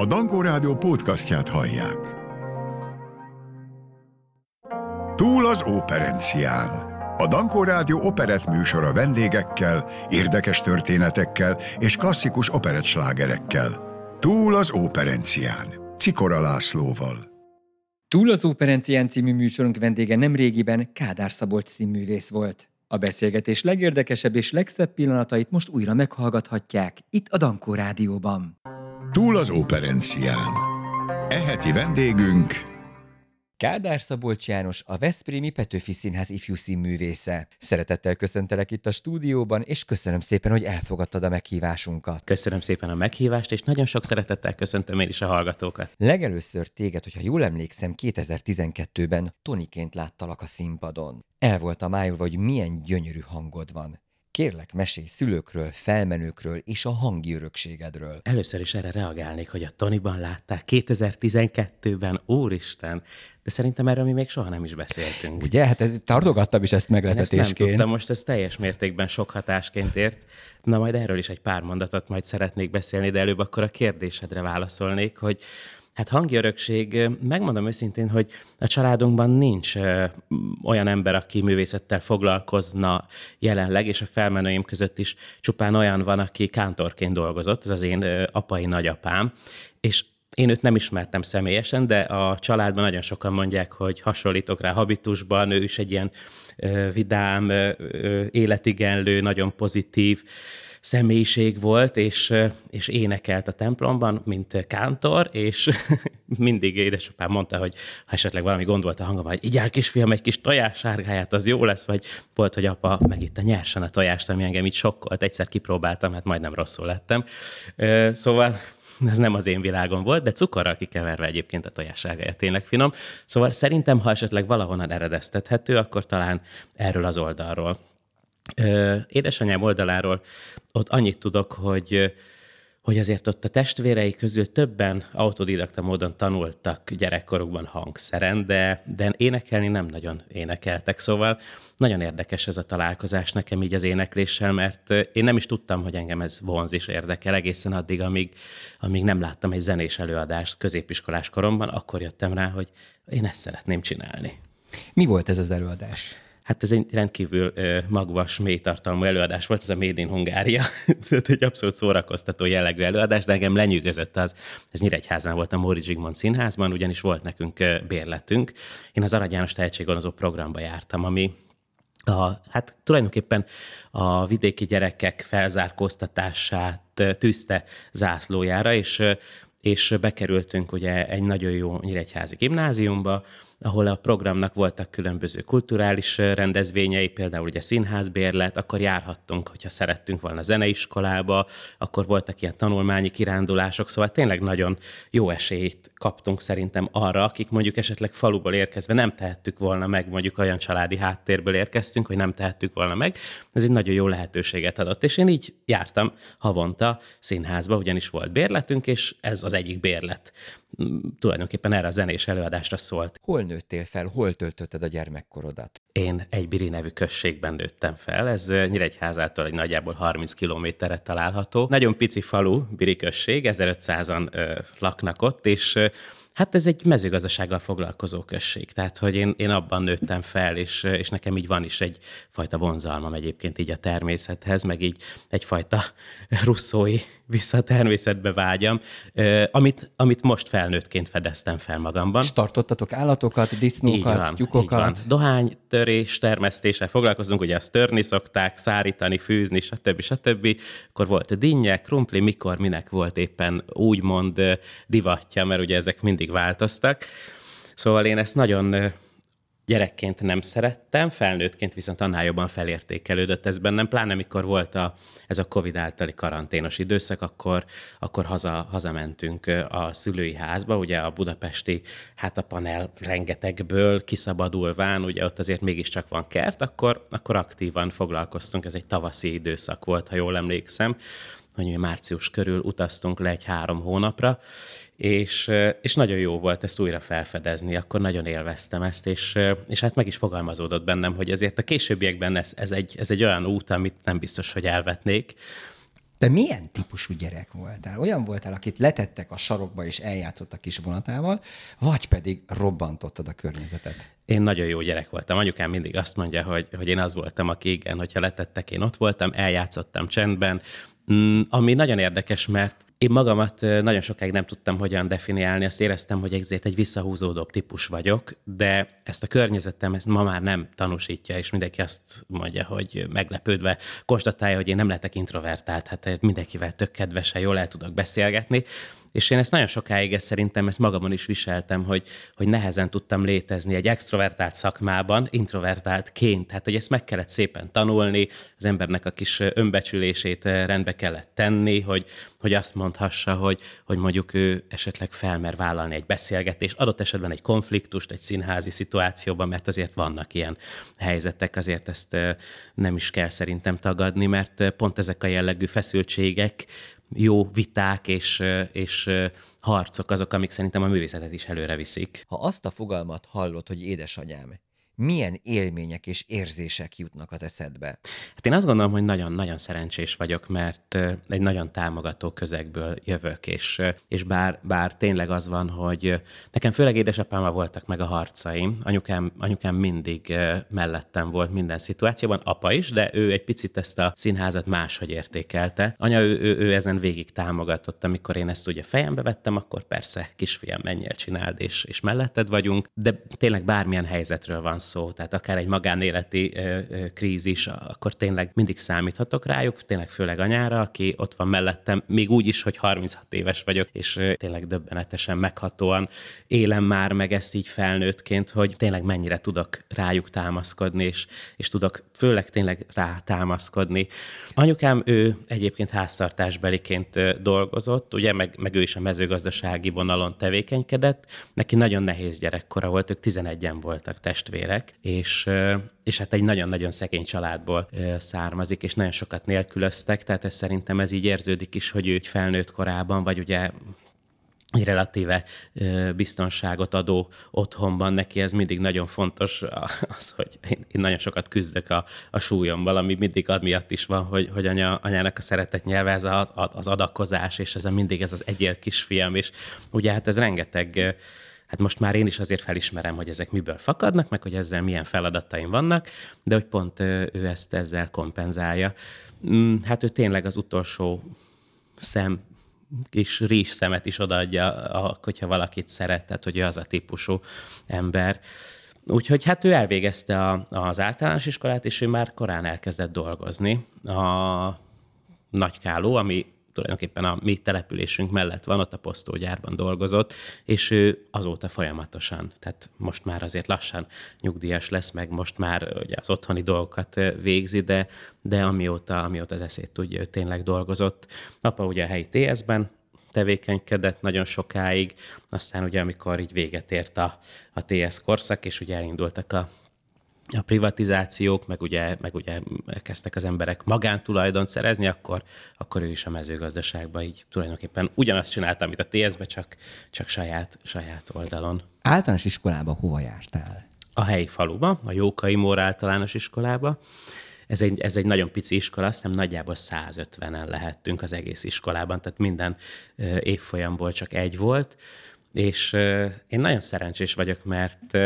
A Dankó Rádió podcastját hallják. Túl az operencián. A Dankó Rádió operett műsora vendégekkel, érdekes történetekkel és klasszikus operettslágerekkel. Túl az operencián. Cikora Lászlóval. Túl az Operencián című műsorunk vendége nem régiben Kádár Szabolcs színművész volt. A beszélgetés legérdekesebb és legszebb pillanatait most újra meghallgathatják itt a Dankó Rádióban. Túl az operencián. Eheti vendégünk Kádár Szabolcs János, a Veszprémi Petőfi Színház ifjú színművésze. Szeretettel köszöntelek itt a stúdióban, és köszönöm szépen, hogy elfogadtad a meghívásunkat. Köszönöm szépen a meghívást, és nagyon sok szeretettel köszöntöm én is a hallgatókat. Legelőször téged, hogyha jól emlékszem, 2012-ben Toniként láttalak a színpadon. El volt a májulva, hogy milyen gyönyörű hangod van. Kérlek, mesélj szülőkről, felmenőkről és a hangi örökségedről. Először is erre reagálnék, hogy a Toniban látták 2012-ben, úristen, de szerintem erről mi még soha nem is beszéltünk. Ugye? Hát tartogattam is ezt Ezt nem meglepetésként. tudtam, most ez teljes mértékben sok hatásként ért. Na majd erről is egy pár mondatot majd szeretnék beszélni, de előbb akkor a kérdésedre válaszolnék, hogy Hát hangi örökség, megmondom őszintén, hogy a családunkban nincs olyan ember, aki művészettel foglalkozna jelenleg, és a felmenőim között is csupán olyan van, aki kántorként dolgozott, ez az én apai nagyapám, és én őt nem ismertem személyesen, de a családban nagyon sokan mondják, hogy hasonlítok rá habitusban, ő is egy ilyen vidám, életigenlő, nagyon pozitív személyiség volt, és, és énekelt a templomban, mint kántor, és mindig édesapám mondta, hogy ha esetleg valami gond volt a hangom, hogy igyál kisfiam egy kis tojás sárgáját, az jó lesz, vagy volt, hogy apa megitta nyersen a tojást, ami engem így sokkolt. Egyszer kipróbáltam, hát majdnem rosszul lettem. Szóval ez nem az én világom volt, de cukorral kikeverve egyébként a tojásságája tényleg finom. Szóval szerintem, ha esetleg valahonnan eredeztethető, akkor talán erről az oldalról. Édesanyám oldaláról ott annyit tudok, hogy hogy azért ott a testvérei közül többen autodidakta módon tanultak gyerekkorukban hangszeren, de, de énekelni nem nagyon énekeltek, szóval nagyon érdekes ez a találkozás nekem így az énekléssel, mert én nem is tudtam, hogy engem ez vonz és érdekel egészen addig, amíg, amíg nem láttam egy zenés előadást középiskolás koromban, akkor jöttem rá, hogy én ezt szeretném csinálni. Mi volt ez az előadás? Hát ez egy rendkívül magvas, mélytartalmú előadás volt, ez a Made in Hungária. Tehát egy abszolút szórakoztató jellegű előadás, de engem lenyűgözött az, ez Nyíregyházán volt a Móri Zsigmond színházban, ugyanis volt nekünk bérletünk. Én az Arany János tehetséggonozó programba jártam, ami a, hát tulajdonképpen a vidéki gyerekek felzárkóztatását tűzte zászlójára, és, és bekerültünk ugye egy nagyon jó nyíregyházi gimnáziumba, ahol a programnak voltak különböző kulturális rendezvényei, például ugye színházbérlet, akkor járhattunk, hogyha szerettünk volna zeneiskolába, akkor voltak ilyen tanulmányi kirándulások, szóval tényleg nagyon jó esélyt kaptunk szerintem arra, akik mondjuk esetleg faluból érkezve nem tehettük volna meg, mondjuk olyan családi háttérből érkeztünk, hogy nem tehettük volna meg. Ez egy nagyon jó lehetőséget adott, és én így jártam havonta színházba, ugyanis volt bérletünk, és ez az egyik bérlet tulajdonképpen erre a zenés előadásra szólt. Hol nőttél fel, hol töltötted a gyermekkorodat? Én egy Biri nevű községben nőttem fel, ez Nyíregyházától egy nagyjából 30 kilométerre található. Nagyon pici falu, Biri község, 1500-an ö, laknak ott, és ö, Hát ez egy mezőgazdasággal foglalkozó község, tehát hogy én, én abban nőttem fel, és, és nekem így van is egyfajta vonzalmam egyébként így a természethez, meg így egyfajta russzói vissza a természetbe vágyam, amit, amit most felnőttként fedeztem fel magamban. És tartottatok állatokat, Így disznókat, van, tyúkokat? így van. Dohány, törés, termesztéssel foglalkozunk, ugye azt törni szokták, szárítani, fűzni, stb. stb. Akkor volt dinnye, krumpli, mikor, minek volt éppen úgymond divatja, mert ugye ezek mindig változtak. Szóval én ezt nagyon gyerekként nem szerettem, felnőttként viszont annál jobban felértékelődött ez bennem, pláne mikor volt a, ez a Covid általi karanténos időszak, akkor, akkor haza, hazamentünk a szülői házba, ugye a budapesti, hát a panel rengetegből kiszabadulván, ugye ott azért mégiscsak van kert, akkor, akkor aktívan foglalkoztunk, ez egy tavaszi időszak volt, ha jól emlékszem, hogy március körül utaztunk le egy három hónapra, és, és nagyon jó volt ezt újra felfedezni, akkor nagyon élveztem ezt, és, és hát meg is fogalmazódott bennem, hogy ezért a későbbiekben ez, ez, egy, ez egy olyan út, amit nem biztos, hogy elvetnék, Te milyen típusú gyerek voltál? Olyan voltál, akit letettek a sarokba és eljátszott a kis vonatával, vagy pedig robbantottad a környezetet? Én nagyon jó gyerek voltam. Anyukám mindig azt mondja, hogy, hogy én az voltam, aki igen, hogyha letettek, én ott voltam, eljátszottam csendben, Mm, ami nagyon érdekes, mert én magamat nagyon sokáig nem tudtam hogyan definiálni, azt éreztem, hogy ezért egy visszahúzódóbb típus vagyok, de ezt a környezetem ezt ma már nem tanúsítja, és mindenki azt mondja, hogy meglepődve konstatálja, hogy én nem lehetek introvertált, hát mindenkivel tök kedvesen, jól el tudok beszélgetni, és én ezt nagyon sokáig ezt szerintem ezt magamon is viseltem, hogy, hogy nehezen tudtam létezni egy extrovertált szakmában, introvertáltként. Hát, hogy ezt meg kellett szépen tanulni, az embernek a kis önbecsülését rendbe kellett tenni, hogy, hogy azt mondhassa, hogy, hogy mondjuk ő esetleg felmer vállalni egy beszélgetést, adott esetben egy konfliktust, egy színházi szituációban, mert azért vannak ilyen helyzetek, azért ezt nem is kell szerintem tagadni, mert pont ezek a jellegű feszültségek jó viták és, és harcok azok, amik szerintem a művészetet is előre viszik. Ha azt a fogalmat hallod, hogy édesanyám, milyen élmények és érzések jutnak az eszedbe? Hát én azt gondolom, hogy nagyon-nagyon szerencsés vagyok, mert egy nagyon támogató közegből jövök, és, és bár, bár tényleg az van, hogy nekem főleg édesapámmal voltak meg a harcaim, anyukám, anyukám mindig mellettem volt minden szituációban, apa is, de ő egy picit ezt a színházat máshogy értékelte. Anya, ő, ő, ő ezen végig támogatott, amikor én ezt ugye fejembe vettem, akkor persze, kisfiam, menjél, csináld, és, és melletted vagyunk, de tényleg bármilyen helyzetről van szó, tehát akár egy magánéleti krízis, akkor tényleg mindig számíthatok rájuk, tényleg főleg anyára, aki ott van mellettem, még úgy is, hogy 36 éves vagyok, és tényleg döbbenetesen, meghatóan élem már meg ezt így felnőttként, hogy tényleg mennyire tudok rájuk támaszkodni, és, és tudok főleg tényleg rá támaszkodni. Anyukám, ő egyébként háztartásbeliként dolgozott, ugye, meg, meg ő is a mezőgazdasági vonalon tevékenykedett. Neki nagyon nehéz gyerekkora volt, ők 11-en voltak testvérek, gyerek, és és hát egy nagyon-nagyon szegény családból származik, és nagyon sokat nélkülöztek, tehát ez szerintem ez így érződik is, hogy ő egy felnőtt korában, vagy ugye egy relatíve biztonságot adó otthonban neki ez mindig nagyon fontos, az, hogy én, nagyon sokat küzdök a, a súlyommal, ami mindig miatt is van, hogy, hogy anya, anyának a szeretet nyelve, ez a, az adakozás, és ez a mindig ez az egyél kisfiam, és ugye hát ez rengeteg hát most már én is azért felismerem, hogy ezek miből fakadnak, meg hogy ezzel milyen feladataim vannak, de hogy pont ő ezt ezzel kompenzálja. Mm, hát ő tényleg az utolsó szem kis rizs szemet is odaadja, hogyha valakit szeret, tehát hogy ő az a típusú ember. Úgyhogy hát ő elvégezte a, az általános iskolát, és ő már korán elkezdett dolgozni. A Nagykáló, ami tulajdonképpen a mi településünk mellett van, ott a posztógyárban dolgozott, és ő azóta folyamatosan, tehát most már azért lassan nyugdíjas lesz, meg most már ugye az otthoni dolgokat végzi, de, de amióta, amióta az eszét tudja, ő tényleg dolgozott. Apa ugye a helyi TS-ben, tevékenykedett nagyon sokáig, aztán ugye amikor így véget ért a, a TS korszak, és ugye elindultak a a privatizációk, meg ugye, meg ugye kezdtek az emberek magántulajdont szerezni, akkor, akkor ő is a mezőgazdaságban így tulajdonképpen ugyanazt csinálta, amit a TSZ-be, csak, csak saját, saját oldalon. Általános iskolába hova jártál? A helyi faluba, a Jókai Mór általános iskolába. Ez egy, ez egy nagyon pici iskola, azt nem nagyjából 150-en lehettünk az egész iskolában, tehát minden évfolyamból csak egy volt. És én nagyon szerencsés vagyok, mert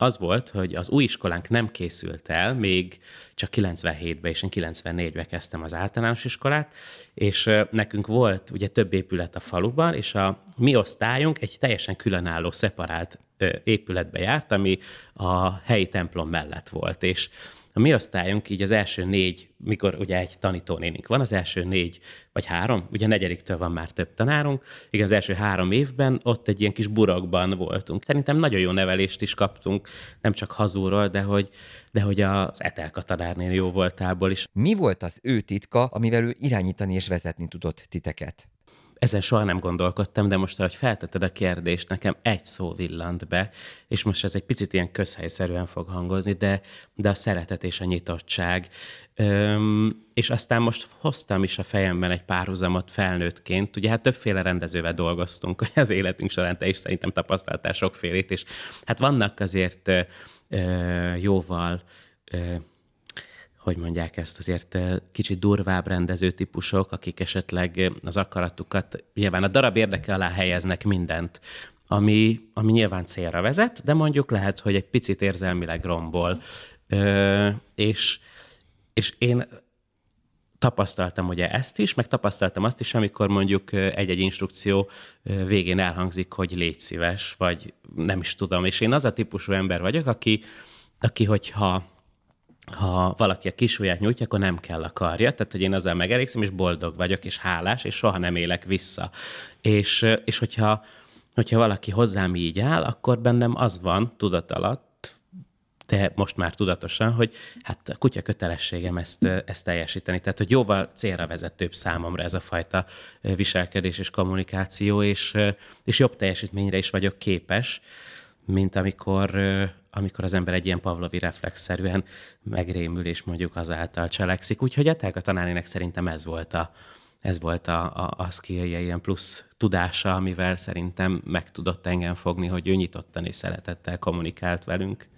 az volt, hogy az új iskolánk nem készült el, még csak 97-ben és én 94-ben kezdtem az általános iskolát, és nekünk volt ugye több épület a faluban, és a mi osztályunk egy teljesen különálló, szeparált épületbe járt, ami a helyi templom mellett volt, és a mi osztályunk így az első négy, mikor ugye egy tanítónénink van, az első négy vagy három, ugye negyediktől van már több tanárunk, igen, az első három évben ott egy ilyen kis burokban voltunk. Szerintem nagyon jó nevelést is kaptunk, nem csak hazúról, de hogy, de hogy az Etelka tanárnél jó voltából is. Mi volt az ő titka, amivel ő irányítani és vezetni tudott titeket? Ezen soha nem gondolkodtam, de most, ahogy feltetted a kérdést, nekem egy szó villant be, és most ez egy picit ilyen közhelyszerűen fog hangozni, de, de a szeretet és a nyitottság. Üm, és aztán most hoztam is a fejemben egy párhuzamot felnőttként. Ugye hát többféle rendezővel dolgoztunk az életünk során, te is szerintem tapasztaltál sokfélét, és hát vannak azért ö, jóval ö, hogy mondják ezt, azért kicsit durvább rendező típusok, akik esetleg az akaratukat nyilván a darab érdeke alá helyeznek mindent, ami, ami nyilván célra vezet, de mondjuk lehet, hogy egy picit érzelmileg rombol. Ö, és, és én tapasztaltam ugye ezt is, meg tapasztaltam azt is, amikor mondjuk egy-egy instrukció végén elhangzik, hogy légy szíves, vagy nem is tudom. És én az a típusú ember vagyok, aki, aki hogyha ha valaki a kisujját nyújtja, akkor nem kell a karja, tehát hogy én azzal megelégszem, és boldog vagyok, és hálás, és soha nem élek vissza. És, és hogyha, hogyha valaki hozzám így áll, akkor bennem az van tudat alatt, de most már tudatosan, hogy hát a kutya kötelességem ezt, ezt teljesíteni. Tehát, hogy jóval célra vezetőbb számomra ez a fajta viselkedés és kommunikáció, és, és jobb teljesítményre is vagyok képes, mint amikor, amikor az ember egy ilyen pavlovi reflexzerűen megrémül, és mondjuk azáltal cselekszik. Úgyhogy a Telka tanárének szerintem ez volt a, ez volt a, a, a skillje, ilyen plusz tudása, amivel szerintem meg tudott engem fogni, hogy ő nyitottan és szeretettel kommunikált velünk.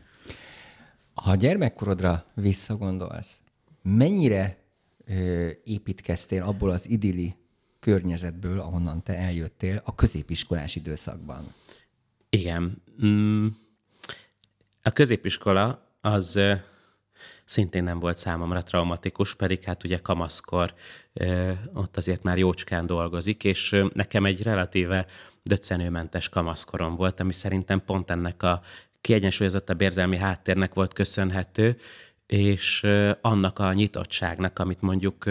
Ha a gyermekkorodra visszagondolsz, mennyire ö, építkeztél abból az idilli környezetből, ahonnan te eljöttél a középiskolás időszakban? Igen. Mm. A középiskola az szintén nem volt számomra traumatikus, pedig hát ugye kamaszkor ott azért már jócskán dolgozik, és nekem egy relatíve döccenőmentes kamaszkorom volt, ami szerintem pont ennek a kiegyensúlyozottabb érzelmi háttérnek volt köszönhető, és annak a nyitottságnak, amit mondjuk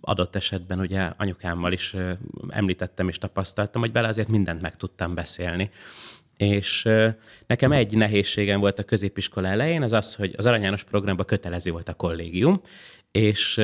adott esetben ugye anyukámmal is említettem és tapasztaltam, hogy bele azért mindent meg tudtam beszélni. És nekem egy nehézségem volt a középiskola elején, az az, hogy az Arany programban kötelező volt a kollégium, és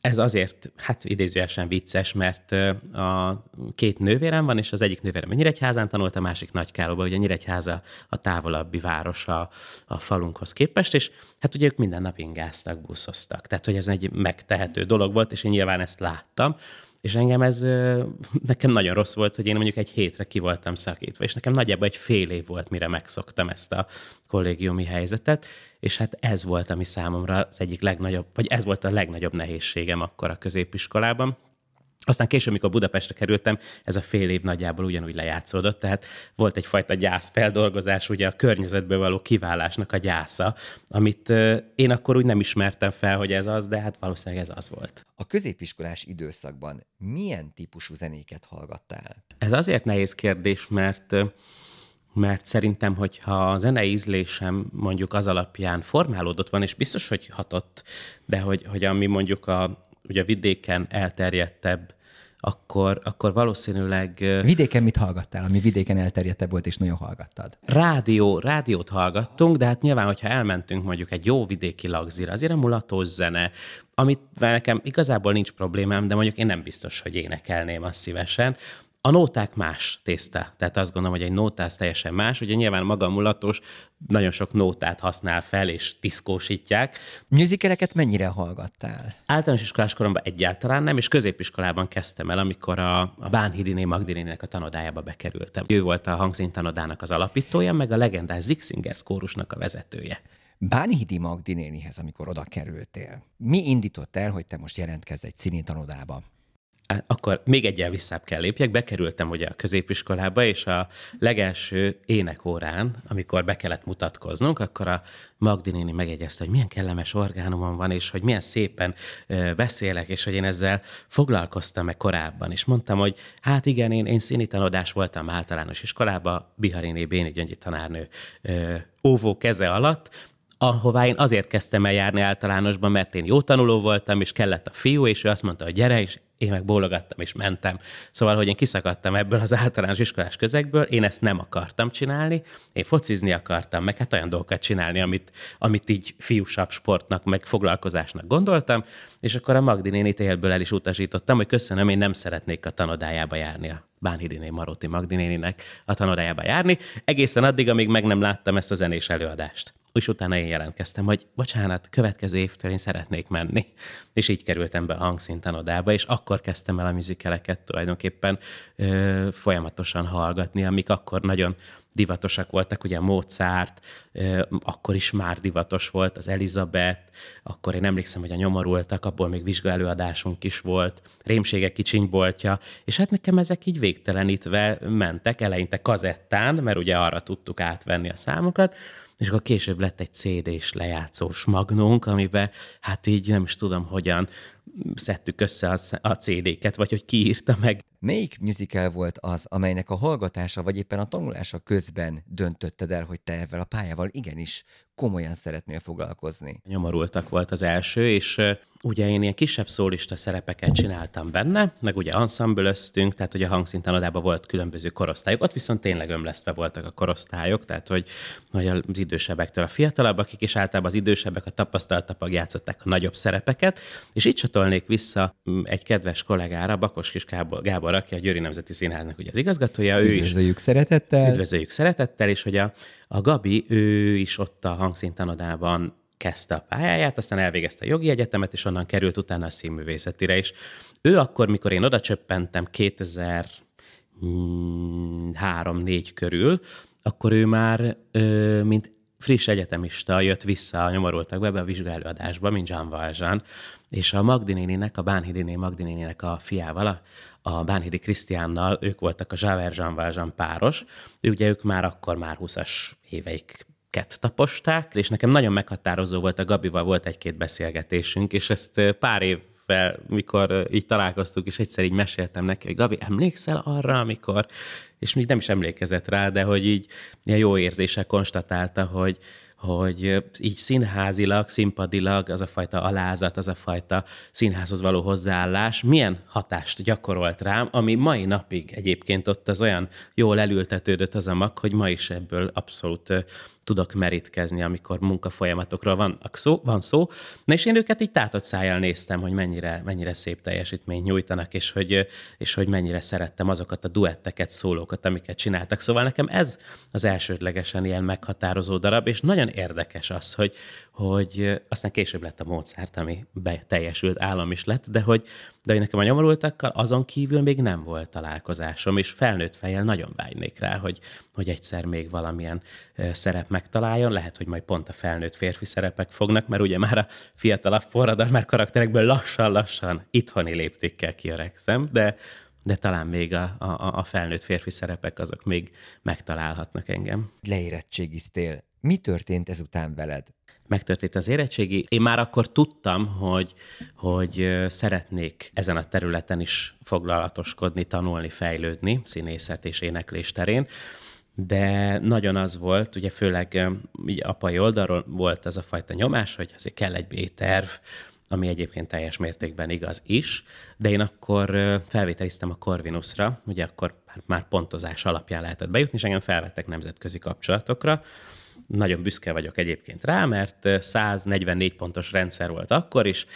ez azért, hát idézőesen vicces, mert a két nővérem van, és az egyik nővérem Nyíregyházán tanult, a másik Nagykálóban, ugye Nyíregyháza a távolabbi város a, a falunkhoz képest, és hát ugye ők minden nap ingáztak, buszoztak. Tehát, hogy ez egy megtehető dolog volt, és én nyilván ezt láttam. És engem ez nekem nagyon rossz volt, hogy én mondjuk egy hétre ki voltam szakítva, és nekem nagyjából egy fél év volt, mire megszoktam ezt a kollégiumi helyzetet, és hát ez volt, ami számomra az egyik legnagyobb, vagy ez volt a legnagyobb nehézségem akkor a középiskolában, aztán később, amikor Budapestre kerültem, ez a fél év nagyjából ugyanúgy lejátszódott, tehát volt egyfajta gyászfeldolgozás, ugye a környezetből való kiválásnak a gyásza, amit én akkor úgy nem ismertem fel, hogy ez az, de hát valószínűleg ez az volt. A középiskolás időszakban milyen típusú zenéket hallgattál? Ez azért nehéz kérdés, mert mert szerintem, hogyha a zenei ízlésem mondjuk az alapján formálódott van, és biztos, hogy hatott, de hogy, hogy ami mondjuk a, ugye vidéken elterjedtebb, akkor, akkor valószínűleg... Vidéken mit hallgattál, ami vidéken elterjedtebb volt, és nagyon hallgattad? Rádió, rádiót hallgattunk, de hát nyilván, hogyha elmentünk mondjuk egy jó vidéki lagzira, azért a mulatós zene, amit nekem igazából nincs problémám, de mondjuk én nem biztos, hogy énekelném azt szívesen. A nóták más tészta, tehát azt gondolom, hogy egy nótáz teljesen más. Ugye nyilván maga a mulatos nagyon sok nótát használ fel, és diszkósítják. Musicaleket mennyire hallgattál? Általános iskolás koromban egyáltalán nem, és középiskolában kezdtem el, amikor a, a Bánhidiné Magdininek a tanodájába bekerültem. Ő volt a hangszíntanodának az alapítója, meg a legendás Zixingers kórusnak a vezetője. Bánhidi Magdi nénihez, amikor oda kerültél, mi indított el, hogy te most jelentkezz egy színitanodába? Akkor még egyel visszább kell lépjek. Bekerültem ugye a középiskolába, és a legelső énekórán, amikor be kellett mutatkoznunk, akkor a Magdi néni megjegyezte, hogy milyen kellemes orgánumom van, és hogy milyen szépen beszélek, és hogy én ezzel foglalkoztam-e korábban. És mondtam, hogy hát igen, én, én színitanodás voltam általános iskolába, Bihariné Béni Gyöngyi tanárnő óvó keze alatt, ahová én azért kezdtem el járni általánosban, mert én jó tanuló voltam, és kellett a fiú, és ő azt mondta, hogy gyere, és én meg bólogattam és mentem. Szóval, hogy én kiszakadtam ebből az általános iskolás közegből, én ezt nem akartam csinálni, én focizni akartam, meg hát olyan dolgokat csinálni, amit, amit így fiúsabb sportnak, meg foglalkozásnak gondoltam, és akkor a Magdi nénit élből el is utasítottam, hogy köszönöm, én nem szeretnék a tanodájába járni a Bánhidiné Maróti Magdi néninek a tanodájába járni, egészen addig, amíg meg nem láttam ezt a zenés előadást. És utána én jelentkeztem, hogy bocsánat, következő évtől én szeretnék menni. És így kerültem be a hangszintanodába, és akkor kezdtem el a műzikeleket tulajdonképpen ö, folyamatosan hallgatni, amik akkor nagyon divatosak voltak, ugye a Mozart, akkor is már divatos volt, az Elizabeth, akkor én emlékszem, hogy a nyomorultak, abból még vizsgaelőadásunk is volt, rémségek kicsinyboltja, és hát nekem ezek így végtelenítve mentek, eleinte kazettán, mert ugye arra tudtuk átvenni a számokat, és akkor később lett egy CD-s lejátszós magnónk, amiben hát így nem is tudom, hogyan szedtük össze a CD-ket, vagy hogy ki írta meg. Melyik musical volt az, amelynek a hallgatása, vagy éppen a tanulása közben döntötted el, hogy te ezzel a pályával igenis komolyan szeretnél foglalkozni? Nyomorultak volt az első, és ugye én ilyen kisebb szólista szerepeket csináltam benne, meg ugye ensemblöztünk, tehát ugye a hangszíntanodában volt különböző korosztályok, ott viszont tényleg ömlesztve voltak a korosztályok, tehát hogy, hogy az idősebbektől a fiatalabbak, és általában az idősebbek, a tapasztaltabbak játszották a nagyobb szerepeket, és itt csatolnék vissza egy kedves kollégára, Bakos Kis Gábor, Gábor aki a Győri Nemzeti Színháznak ugye az igazgatója. Ő Üdvözöljük is, szeretettel. Üdvözöljük szeretettel, és hogy a, a Gabi, ő is ott a hangszíntanodában kezdte a pályáját, aztán elvégezte a jogi egyetemet, és onnan került utána a színművészetire is. Ő akkor, mikor én oda csöppentem 2003-4 körül, akkor ő már, mint friss egyetemista jött vissza a nyomorultak be a vizsgálóadásba, mint Jean Valjean, és a Magdinéninek, a Bánhidiné Magdinéninek a fiával, a, a Bánhidi Krisztiánnal, ők voltak a Javer Jean Valjean páros, ő, ugye ők már akkor már 20-as éveik ket taposták, és nekem nagyon meghatározó volt, a Gabival volt egy-két beszélgetésünk, és ezt pár év mikor így találkoztuk, és egyszer így meséltem neki, hogy Gabi, emlékszel arra, amikor, és még nem is emlékezett rá, de hogy így ilyen jó érzéssel konstatálta, hogy, hogy így színházilag, színpadilag az a fajta alázat, az a fajta színházhoz való hozzáállás milyen hatást gyakorolt rám, ami mai napig egyébként ott az olyan jól elültetődött az a mag, hogy ma is ebből abszolút tudok merítkezni, amikor munkafolyamatokról van szó, van szó. Na és én őket így tátott szájjal néztem, hogy mennyire, mennyire szép teljesítményt nyújtanak, és hogy, és hogy mennyire szerettem azokat a duetteket, szólókat, amiket csináltak. Szóval nekem ez az elsődlegesen ilyen meghatározó darab, és nagyon érdekes az, hogy, hogy aztán később lett a Mozart, ami beteljesült állam is lett, de hogy, de hogy nekem a nyomorultakkal azon kívül még nem volt találkozásom, és felnőtt fejjel nagyon vágynék rá, hogy, hogy egyszer még valamilyen szerep megtaláljon. Lehet, hogy majd pont a felnőtt férfi szerepek fognak, mert ugye már a fiatalabb forradal már karakterekből lassan-lassan itthoni léptékkel kiöregszem, de, de talán még a, a, a felnőtt férfi szerepek azok még megtalálhatnak engem. Leérettségiztél. Mi történt ezután veled? Megtörtént az érettségi. Én már akkor tudtam, hogy, hogy szeretnék ezen a területen is foglalatoskodni, tanulni, fejlődni, színészet és éneklés terén. De nagyon az volt, ugye főleg ugye apai oldalról volt ez a fajta nyomás, hogy azért kell egy B-terv, ami egyébként teljes mértékben igaz is, de én akkor felvételiztem a Corvinusra, ugye akkor már pontozás alapján lehetett bejutni, és engem felvettek nemzetközi kapcsolatokra, nagyon büszke vagyok egyébként rá, mert 144 pontos rendszer volt akkor is,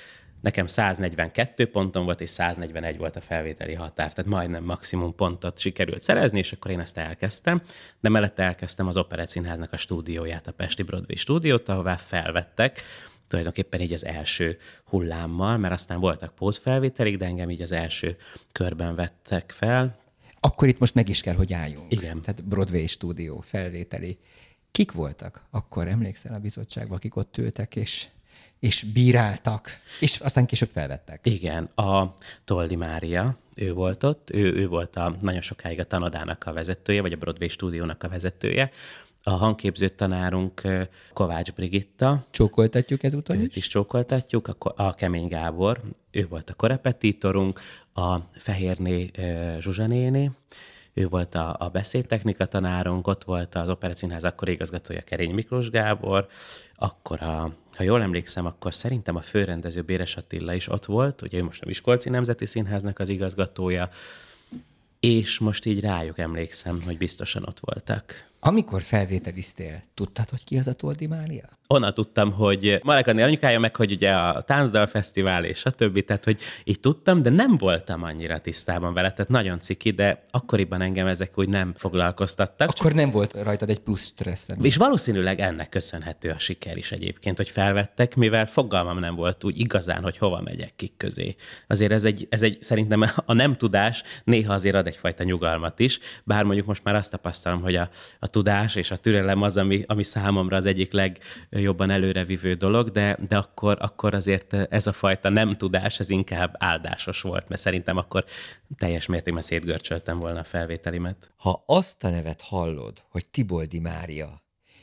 nekem 142 ponton volt, és 141 volt a felvételi határ, tehát majdnem maximum pontot sikerült szerezni, és akkor én ezt elkezdtem, de mellette elkezdtem az Operett Színháznak a stúdióját, a Pesti Broadway stúdiót, ahová felvettek, tulajdonképpen így az első hullámmal, mert aztán voltak pótfelvételik, de engem így az első körben vettek fel. Akkor itt most meg is kell, hogy álljunk. Igen. Tehát Broadway stúdió felvételi. Kik voltak akkor, emlékszel a bizottságban, akik ott ültek, és, és bíráltak, és aztán később felvettek? Igen, a Toldi Mária, ő volt ott, ő, ő volt a, nagyon sokáig a tanodának a vezetője, vagy a Broadway stúdiónak a vezetője, a hangképző tanárunk Kovács Brigitta. Csókoltatjuk ezúttal is? is csókoltatjuk, a, a Kemény Gábor, ő volt a korepetitorunk, a Fehérné Zsuzsanéni, ő volt a, a beszédtechnika tanárunk, ott volt az Operacínház akkor igazgatója Kerény Miklós Gábor, akkor a, ha jól emlékszem, akkor szerintem a főrendező Béres Attila is ott volt, ugye ő most a Miskolci Nemzeti Színháznak az igazgatója, és most így rájuk emlékszem, hogy biztosan ott voltak. Amikor felvételiztél, tudtad, hogy ki az a Toldi Mária? onnan tudtam, hogy Marek Anni anyukája, meg hogy ugye a Táncdal Fesztivál és a többi, tehát hogy így tudtam, de nem voltam annyira tisztában vele, tehát nagyon ciki, de akkoriban engem ezek úgy nem foglalkoztattak. Akkor nem volt rajtad egy plusz stressz. És valószínűleg ennek köszönhető a siker is egyébként, hogy felvettek, mivel fogalmam nem volt úgy igazán, hogy hova megyek kik közé. Azért ez egy, ez egy szerintem a nem tudás néha azért ad egyfajta nyugalmat is, bár mondjuk most már azt tapasztalom, hogy a, a tudás és a türelem az, ami, ami számomra az egyik leg jobban előrevivő dolog, de, de akkor, akkor azért ez a fajta nem tudás, ez inkább áldásos volt, mert szerintem akkor teljes mértékben szétgörcsöltem volna a felvételimet. Ha azt a nevet hallod, hogy Tiboldi Mária,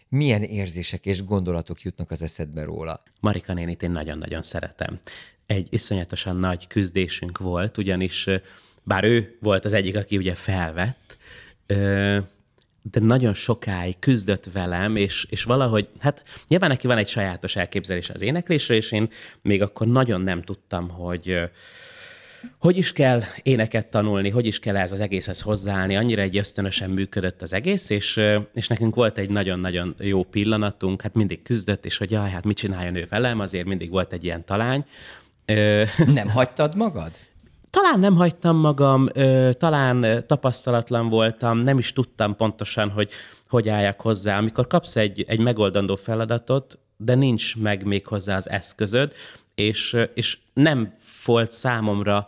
milyen érzések és gondolatok jutnak az eszedbe róla? Marika nénit én nagyon-nagyon szeretem. Egy iszonyatosan nagy küzdésünk volt, ugyanis bár ő volt az egyik, aki ugye felvett, de nagyon sokáig küzdött velem, és, és valahogy, hát nyilván neki van egy sajátos elképzelés az éneklésről, és én még akkor nagyon nem tudtam, hogy hogy is kell éneket tanulni, hogy is kell ez az egészhez hozzáállni, annyira egy ösztönösen működött az egész, és, és nekünk volt egy nagyon-nagyon jó pillanatunk, hát mindig küzdött, és hogy jaj, hát mit csináljon ő velem, azért mindig volt egy ilyen talány. Nem hagytad magad? Talán nem hagytam magam, talán tapasztalatlan voltam, nem is tudtam pontosan, hogy hogy álljak hozzá. Amikor kapsz egy, egy megoldandó feladatot, de nincs meg még hozzá az eszközöd, és, és nem volt számomra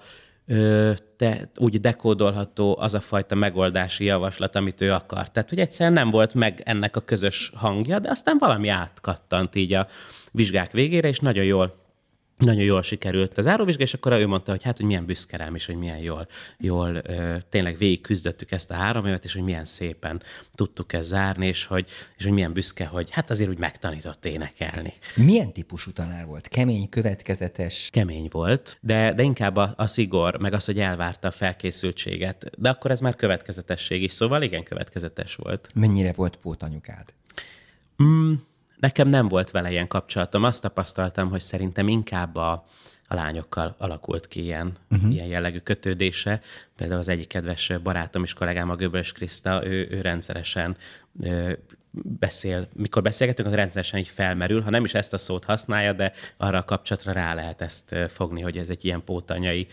te, úgy dekódolható az a fajta megoldási javaslat, amit ő akart. Tehát, hogy egyszerűen nem volt meg ennek a közös hangja, de aztán valami átkattant így a vizsgák végére, és nagyon jól nagyon jól sikerült az áróvizsga, és akkor ő mondta, hogy hát, hogy milyen büszke rám, és hogy milyen jól, jól ö, tényleg végig küzdöttük ezt a három évet, és hogy milyen szépen tudtuk ezt zárni, és hogy, és hogy milyen büszke, hogy hát azért úgy megtanított énekelni. Milyen típusú tanár volt? Kemény, következetes? Kemény volt, de, de inkább a, a szigor, meg az, hogy elvárta a felkészültséget. De akkor ez már következetesség is, szóval igen, következetes volt. Mennyire volt pótanyukád? Mm, Nekem nem volt vele ilyen kapcsolatom. Azt tapasztaltam, hogy szerintem inkább a, a lányokkal alakult ki ilyen, uh-huh. ilyen jellegű kötődése. Például az egyik kedves barátom és kollégám, a Göböls Kriszta, ő, ő rendszeresen beszél, mikor beszélgetünk, akkor rendszeresen így felmerül, ha nem is ezt a szót használja, de arra a kapcsolatra rá lehet ezt fogni, hogy ez egy ilyen pótanyai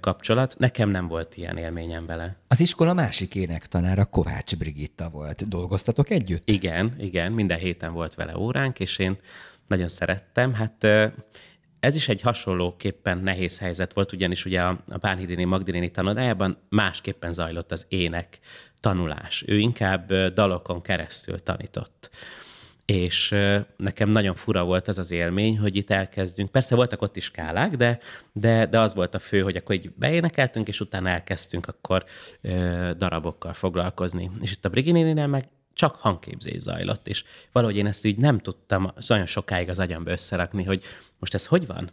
kapcsolat. Nekem nem volt ilyen élményem vele. Az iskola másik énektanára Kovács Brigitta volt. Dolgoztatok együtt? Igen, igen, minden héten volt vele óránk, és én nagyon szerettem. Hát ez is egy hasonlóképpen nehéz helyzet volt, ugyanis ugye a, a Bánhidini Magdiléni tanodájában másképpen zajlott az ének tanulás. Ő inkább dalokon keresztül tanított. És nekem nagyon fura volt ez az élmény, hogy itt elkezdünk. Persze voltak ott is skálák, de, de, de az volt a fő, hogy akkor így beénekeltünk, és utána elkezdtünk akkor ö, darabokkal foglalkozni. És itt a Briginénél meg csak hangképzés zajlott, és valahogy én ezt így nem tudtam nagyon sokáig az agyamba összerakni, hogy most ez hogy van?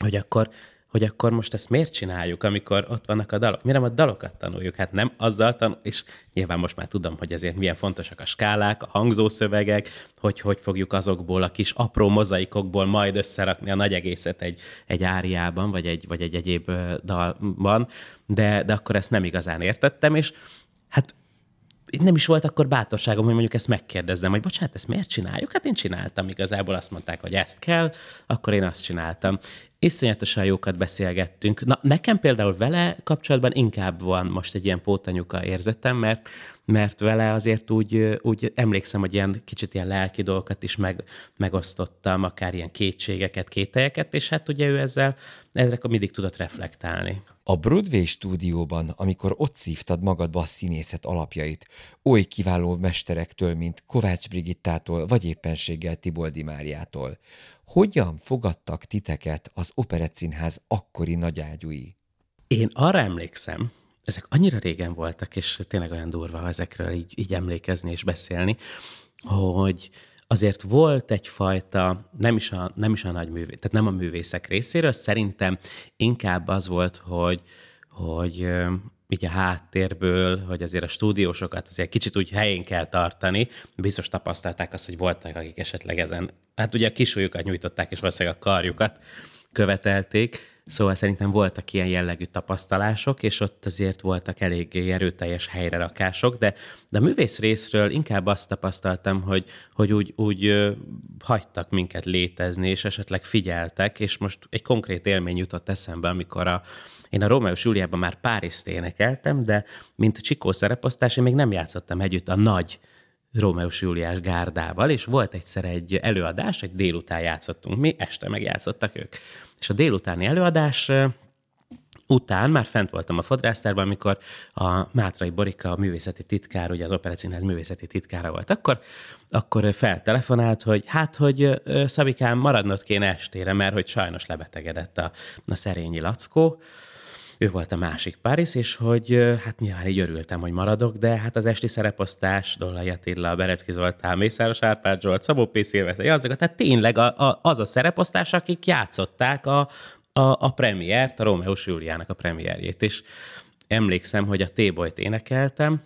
Hogy akkor hogy akkor most ezt miért csináljuk, amikor ott vannak a dalok? Miért nem a dalokat tanuljuk? Hát nem azzal tanul, és nyilván most már tudom, hogy ezért milyen fontosak a skálák, a hangzószövegek, hogy hogy fogjuk azokból a kis apró mozaikokból majd összerakni a nagy egészet egy, egy áriában, vagy egy, vagy egy egyéb dalban, de, de akkor ezt nem igazán értettem, és hát nem is volt akkor bátorságom, hogy mondjuk ezt megkérdezzem, hogy bocsánat, ezt miért csináljuk? Hát én csináltam, igazából azt mondták, hogy ezt kell, akkor én azt csináltam. Iszonyatosan jókat beszélgettünk. Na, nekem például vele kapcsolatban inkább van most egy ilyen pótanyuka érzetem, mert, mert vele azért úgy, úgy emlékszem, hogy ilyen kicsit ilyen lelki dolgokat is meg, megosztottam, akár ilyen kétségeket, kételyeket, és hát ugye ő ezzel, ezzel mindig tudott reflektálni. A Broadway stúdióban, amikor ott szívtad magadba a színészet alapjait, oly kiváló mesterektől, mint Kovács Brigittától, vagy éppenséggel Tiboldi Máriától, hogyan fogadtak titeket az Operett akkori nagyágyúi? Én arra emlékszem, ezek annyira régen voltak, és tényleg olyan durva, ezekről így, így emlékezni és beszélni, hogy azért volt egyfajta, nem is a, nem is a nagy művé, tehát nem a művészek részéről, szerintem inkább az volt, hogy, hogy így a háttérből, hogy azért a stúdiósokat azért kicsit úgy helyén kell tartani. Biztos tapasztalták azt, hogy voltak, akik esetleg ezen, hát ugye a kisújukat nyújtották, és valószínűleg a karjukat követelték, Szóval szerintem voltak ilyen jellegű tapasztalások, és ott azért voltak eléggé erőteljes helyrerakások, de, de a művész részről inkább azt tapasztaltam, hogy, hogy úgy, úgy hagytak minket létezni, és esetleg figyeltek, és most egy konkrét élmény jutott eszembe, amikor a, én a Rómeó Júliában már Párizst énekeltem, de mint Csikó szereposztás, én még nem játszottam együtt a nagy Rómeus Júliás gárdával, és volt egyszer egy előadás, egy délután játszottunk mi, este megjátszottak ők. És a délutáni előadás után már fent voltam a fodrásztárban, amikor a Mátrai Borika, a művészeti titkár, ugye az Operacínház művészeti titkára volt akkor, akkor feltelefonált, hogy hát, hogy Szabikám maradnod kéne estére, mert hogy sajnos lebetegedett a, a szerényi lackó, ő volt a másik Párizs, és hogy hát nyilván így örültem, hogy maradok, de hát az esti szereposztás, Dollai Attila, Berecki Zoltán, Mészáros Árpád Zsolt, Szabó P. Szilveszter, azok, tehát tényleg a, a, az a szereposztás, akik játszották a, a, a premiért, a Rómeus Júliának a premierjét, és emlékszem, hogy a T-boyt énekeltem,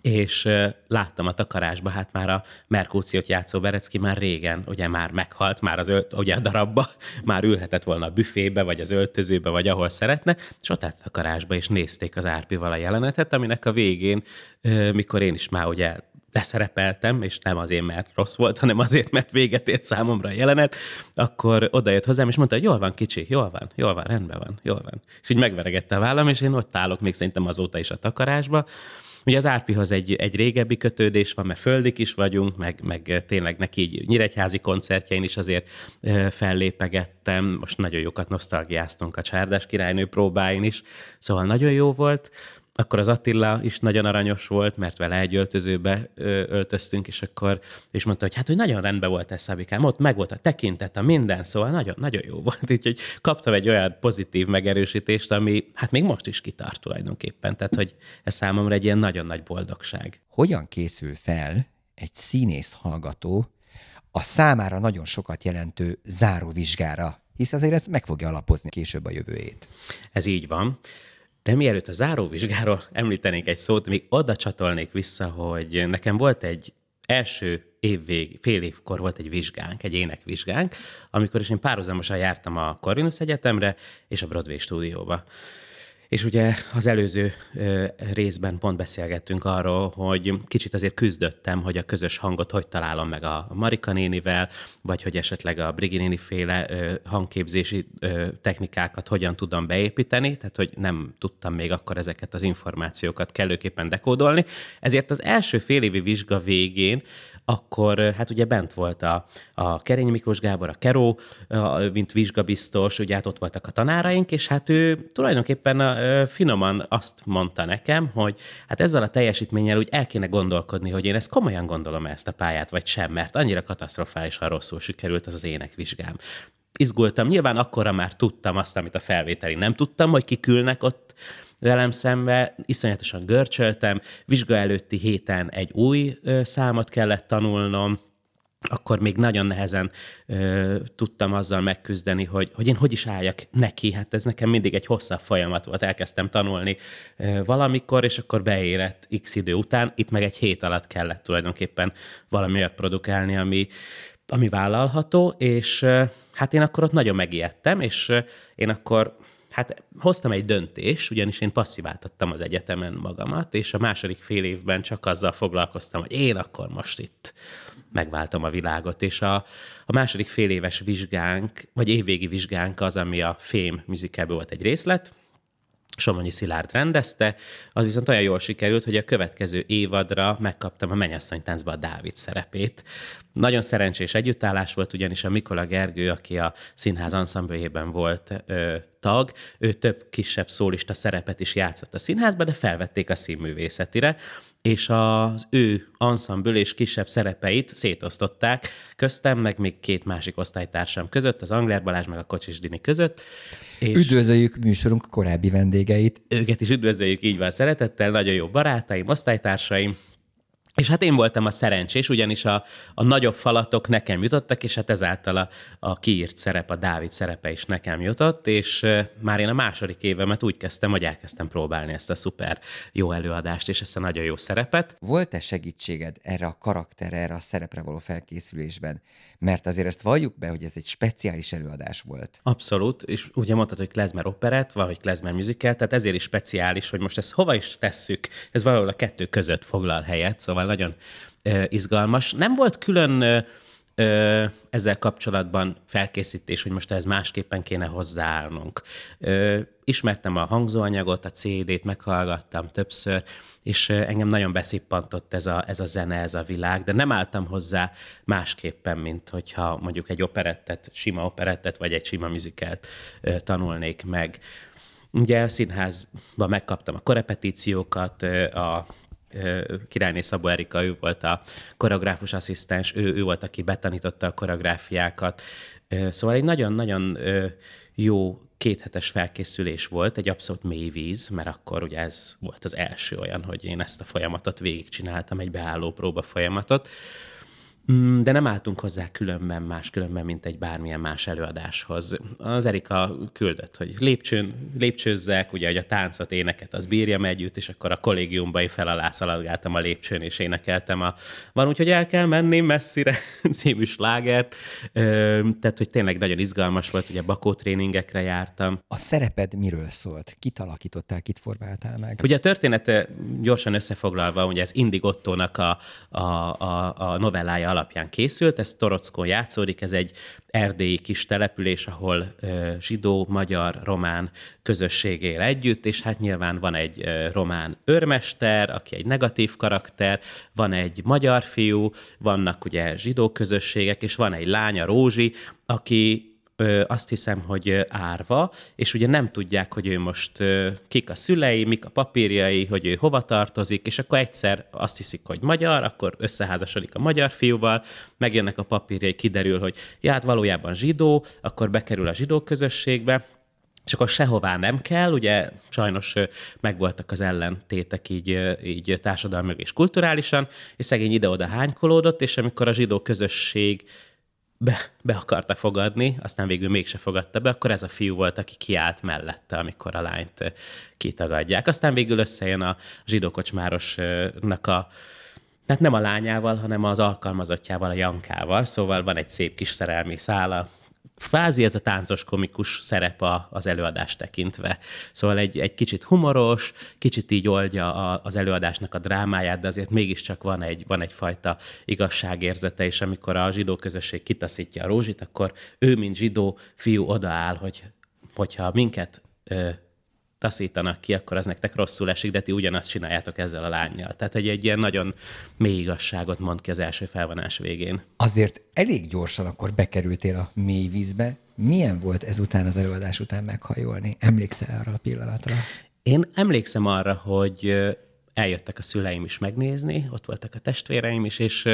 és láttam a takarásba, hát már a Merkúciót játszó Berecki már régen, ugye már meghalt, már az ölt, ugye a darabba, már ülhetett volna a büfébe, vagy az öltözőbe, vagy ahol szeretne, és ott állt a takarásba, és nézték az árpival a jelenetet, aminek a végén, mikor én is már ugye leszerepeltem, és nem azért, mert rossz volt, hanem azért, mert véget ért számomra a jelenet, akkor odajött hozzám, és mondta, hogy jól van, kicsi, jól van, jól van, rendben van, jól van. És így megveregette a vállam, és én ott állok még szerintem azóta is a takarásba, Ugye az Árpihoz egy, egy régebbi kötődés van, mert földik is vagyunk, meg, meg tényleg neki így nyíregyházi koncertjein is azért fellépegettem. Most nagyon jókat nosztalgiáztunk a Csárdás királynő próbáin is, szóval nagyon jó volt akkor az Attila is nagyon aranyos volt, mert vele egy öltözőbe öltöztünk, és akkor és mondta, hogy hát, hogy nagyon rendben volt ez Szabikám, ott meg volt a tekintet, a minden, szóval nagyon, nagyon jó volt. Úgyhogy kaptam egy olyan pozitív megerősítést, ami hát még most is kitart tulajdonképpen. Tehát, hogy ez számomra egy ilyen nagyon nagy boldogság. Hogyan készül fel egy színész hallgató a számára nagyon sokat jelentő záróvizsgára, hisz azért ez meg fogja alapozni később a jövőjét. Ez így van. De mielőtt a záróvizsgáról említenék egy szót, még oda csatolnék vissza, hogy nekem volt egy első évvég, fél évkor volt egy vizsgánk, egy énekvizsgánk, amikor is én párhuzamosan jártam a Corvinus Egyetemre és a Broadway stúdióba. És ugye az előző részben pont beszélgettünk arról, hogy kicsit azért küzdöttem, hogy a közös hangot hogy találom meg a Marika nénivel, vagy hogy esetleg a Brigi néni féle hangképzési technikákat hogyan tudom beépíteni, tehát hogy nem tudtam még akkor ezeket az információkat kellőképpen dekódolni. Ezért az első fél évi vizsga végén akkor hát ugye bent volt a, a Kerény Miklós Gábor, a Keró, mint vizsgabiztos, ugye hát ott voltak a tanáraink, és hát ő tulajdonképpen a, finoman azt mondta nekem, hogy hát ezzel a teljesítménnyel úgy el kéne gondolkodni, hogy én ezt komolyan gondolom ezt a pályát, vagy sem, mert annyira katasztrofálisan rosszul sikerült az az énekvizsgám izgultam. Nyilván akkora már tudtam azt, amit a felvételi nem tudtam, hogy kikülnek ott velem szembe, iszonyatosan görcsöltem, vizsga előtti héten egy új számot kellett tanulnom, akkor még nagyon nehezen ö, tudtam azzal megküzdeni, hogy, hogy én hogy is álljak neki. Hát ez nekem mindig egy hosszabb folyamat volt. Elkezdtem tanulni ö, valamikor, és akkor beérett x idő után. Itt meg egy hét alatt kellett tulajdonképpen valami olyat produkálni, ami, ami vállalható, és ö, hát én akkor ott nagyon megijedtem, és ö, én akkor Hát hoztam egy döntést, ugyanis én passziváltattam az egyetemen magamat, és a második fél évben csak azzal foglalkoztam, hogy én akkor most itt megváltom a világot, és a, a második fél éves vizsgánk, vagy évvégi vizsgánk az, ami a Fém műzikában volt egy részlet, Somonyi Szilárd rendezte, az viszont olyan jól sikerült, hogy a következő évadra megkaptam a Menyasszony táncba a Dávid szerepét. Nagyon szerencsés együttállás volt, ugyanis a Mikola Gergő, aki a színház anszambléjében volt ö, tag, ő több kisebb szólista szerepet is játszott a színházba, de felvették a színművészetire, és az ő anszambül és kisebb szerepeit szétosztották köztem, meg még két másik osztálytársam között, az Angler Balázs meg a Kocsis Dini között. És üdvözöljük műsorunk korábbi vendégeit. Őket is üdvözöljük így van szeretettel, nagyon jó barátaim, osztálytársaim, És hát én voltam a szerencsés, ugyanis a, a nagyobb falatok nekem jutottak, és hát ezáltal a, a kiírt szerep, a Dávid szerepe is nekem jutott, és már én a második évemet úgy kezdtem, hogy elkezdtem próbálni ezt a szuper jó előadást, és ezt a nagyon jó szerepet. Volt-e segítséged erre a karakterre, erre a szerepre való felkészülésben? Mert azért ezt valljuk be, hogy ez egy speciális előadás volt. Abszolút, és ugye mondtad, hogy klezmer operet, vagy klezmer musical, tehát ezért is speciális, hogy most ezt hova is tesszük, ez valahol a kettő között foglal helyet, szóval szóval nagyon izgalmas. Nem volt külön ezzel kapcsolatban felkészítés, hogy most ez másképpen kéne hozzáállnunk. Ismertem a hangzóanyagot, a CD-t meghallgattam többször, és engem nagyon beszippantott ez a, ez a zene, ez a világ, de nem álltam hozzá másképpen, mint hogyha mondjuk egy operettet, sima operettet, vagy egy sima muzikát tanulnék meg. Ugye a színházban megkaptam a korepetíciókat, a királyné Szabó Erika, ő volt a koreográfus asszisztens, ő, ő volt, aki betanította a koreográfiákat. Szóval egy nagyon-nagyon jó kéthetes felkészülés volt, egy abszolút mély víz, mert akkor ugye ez volt az első olyan, hogy én ezt a folyamatot végigcsináltam, egy beálló próba folyamatot. Mm, de nem álltunk hozzá különben más, különben, mint egy bármilyen más előadáshoz. Az Erika küldött, hogy lépcsőn, lépcsőzzek, ugye, hogy a táncot, éneket az bírjam együtt, és akkor a kollégiumban én fel alá szaladgáltam a lépcsőn, és énekeltem a Van úgy, hogy el kell menni messzire című slágert. Tehát, hogy tényleg nagyon izgalmas volt, ugye bakó tréningekre jártam. A szereped miről szólt? Kit alakítottál, kit formáltál meg? Ugye a történet gyorsan összefoglalva, ugye ez Indig Ottónak a, a, a, a novellája alapján készült, ez Torockon játszódik, ez egy erdélyi kis település, ahol zsidó, magyar, román közösség él együtt, és hát nyilván van egy román őrmester, aki egy negatív karakter, van egy magyar fiú, vannak ugye zsidó közösségek, és van egy lánya, Rózsi, aki ö, azt hiszem, hogy árva, és ugye nem tudják, hogy ő most ö, kik a szülei, mik a papírjai, hogy ő hova tartozik, és akkor egyszer azt hiszik, hogy magyar, akkor összeházasodik a magyar fiúval, megjönnek a papírjai, kiderül, hogy ja, hát valójában zsidó, akkor bekerül a zsidó közösségbe, és akkor sehová nem kell, ugye sajnos megvoltak az ellentétek így, így társadalmi és kulturálisan, és szegény ide-oda hánykolódott, és amikor a zsidó közösség be, be akarta fogadni, aztán végül mégse fogadta be, akkor ez a fiú volt, aki kiállt mellette, amikor a lányt kitagadják. Aztán végül összejön a zsidókocsmárosnak a tehát nem a lányával, hanem az alkalmazottjával, a Jankával, szóval van egy szép kis szerelmi szála, kvázi ez a táncos komikus szerep az előadást tekintve. Szóval egy, egy kicsit humoros, kicsit így oldja a, az előadásnak a drámáját, de azért mégiscsak van, egy, van egyfajta igazságérzete, és amikor a zsidó közösség kitaszítja a rózsit, akkor ő, mint zsidó fiú odaáll, hogy hogyha minket taszítanak ki, akkor az nektek rosszul esik, de ti ugyanazt csináljátok ezzel a lányjal. Tehát egy, egy ilyen nagyon mély igazságot mond ki az első felvonás végén. Azért elég gyorsan akkor bekerültél a mély vízbe. Milyen volt ezután az előadás után meghajolni? Emlékszel arra a pillanatra? Én emlékszem arra, hogy eljöttek a szüleim is megnézni, ott voltak a testvéreim is, és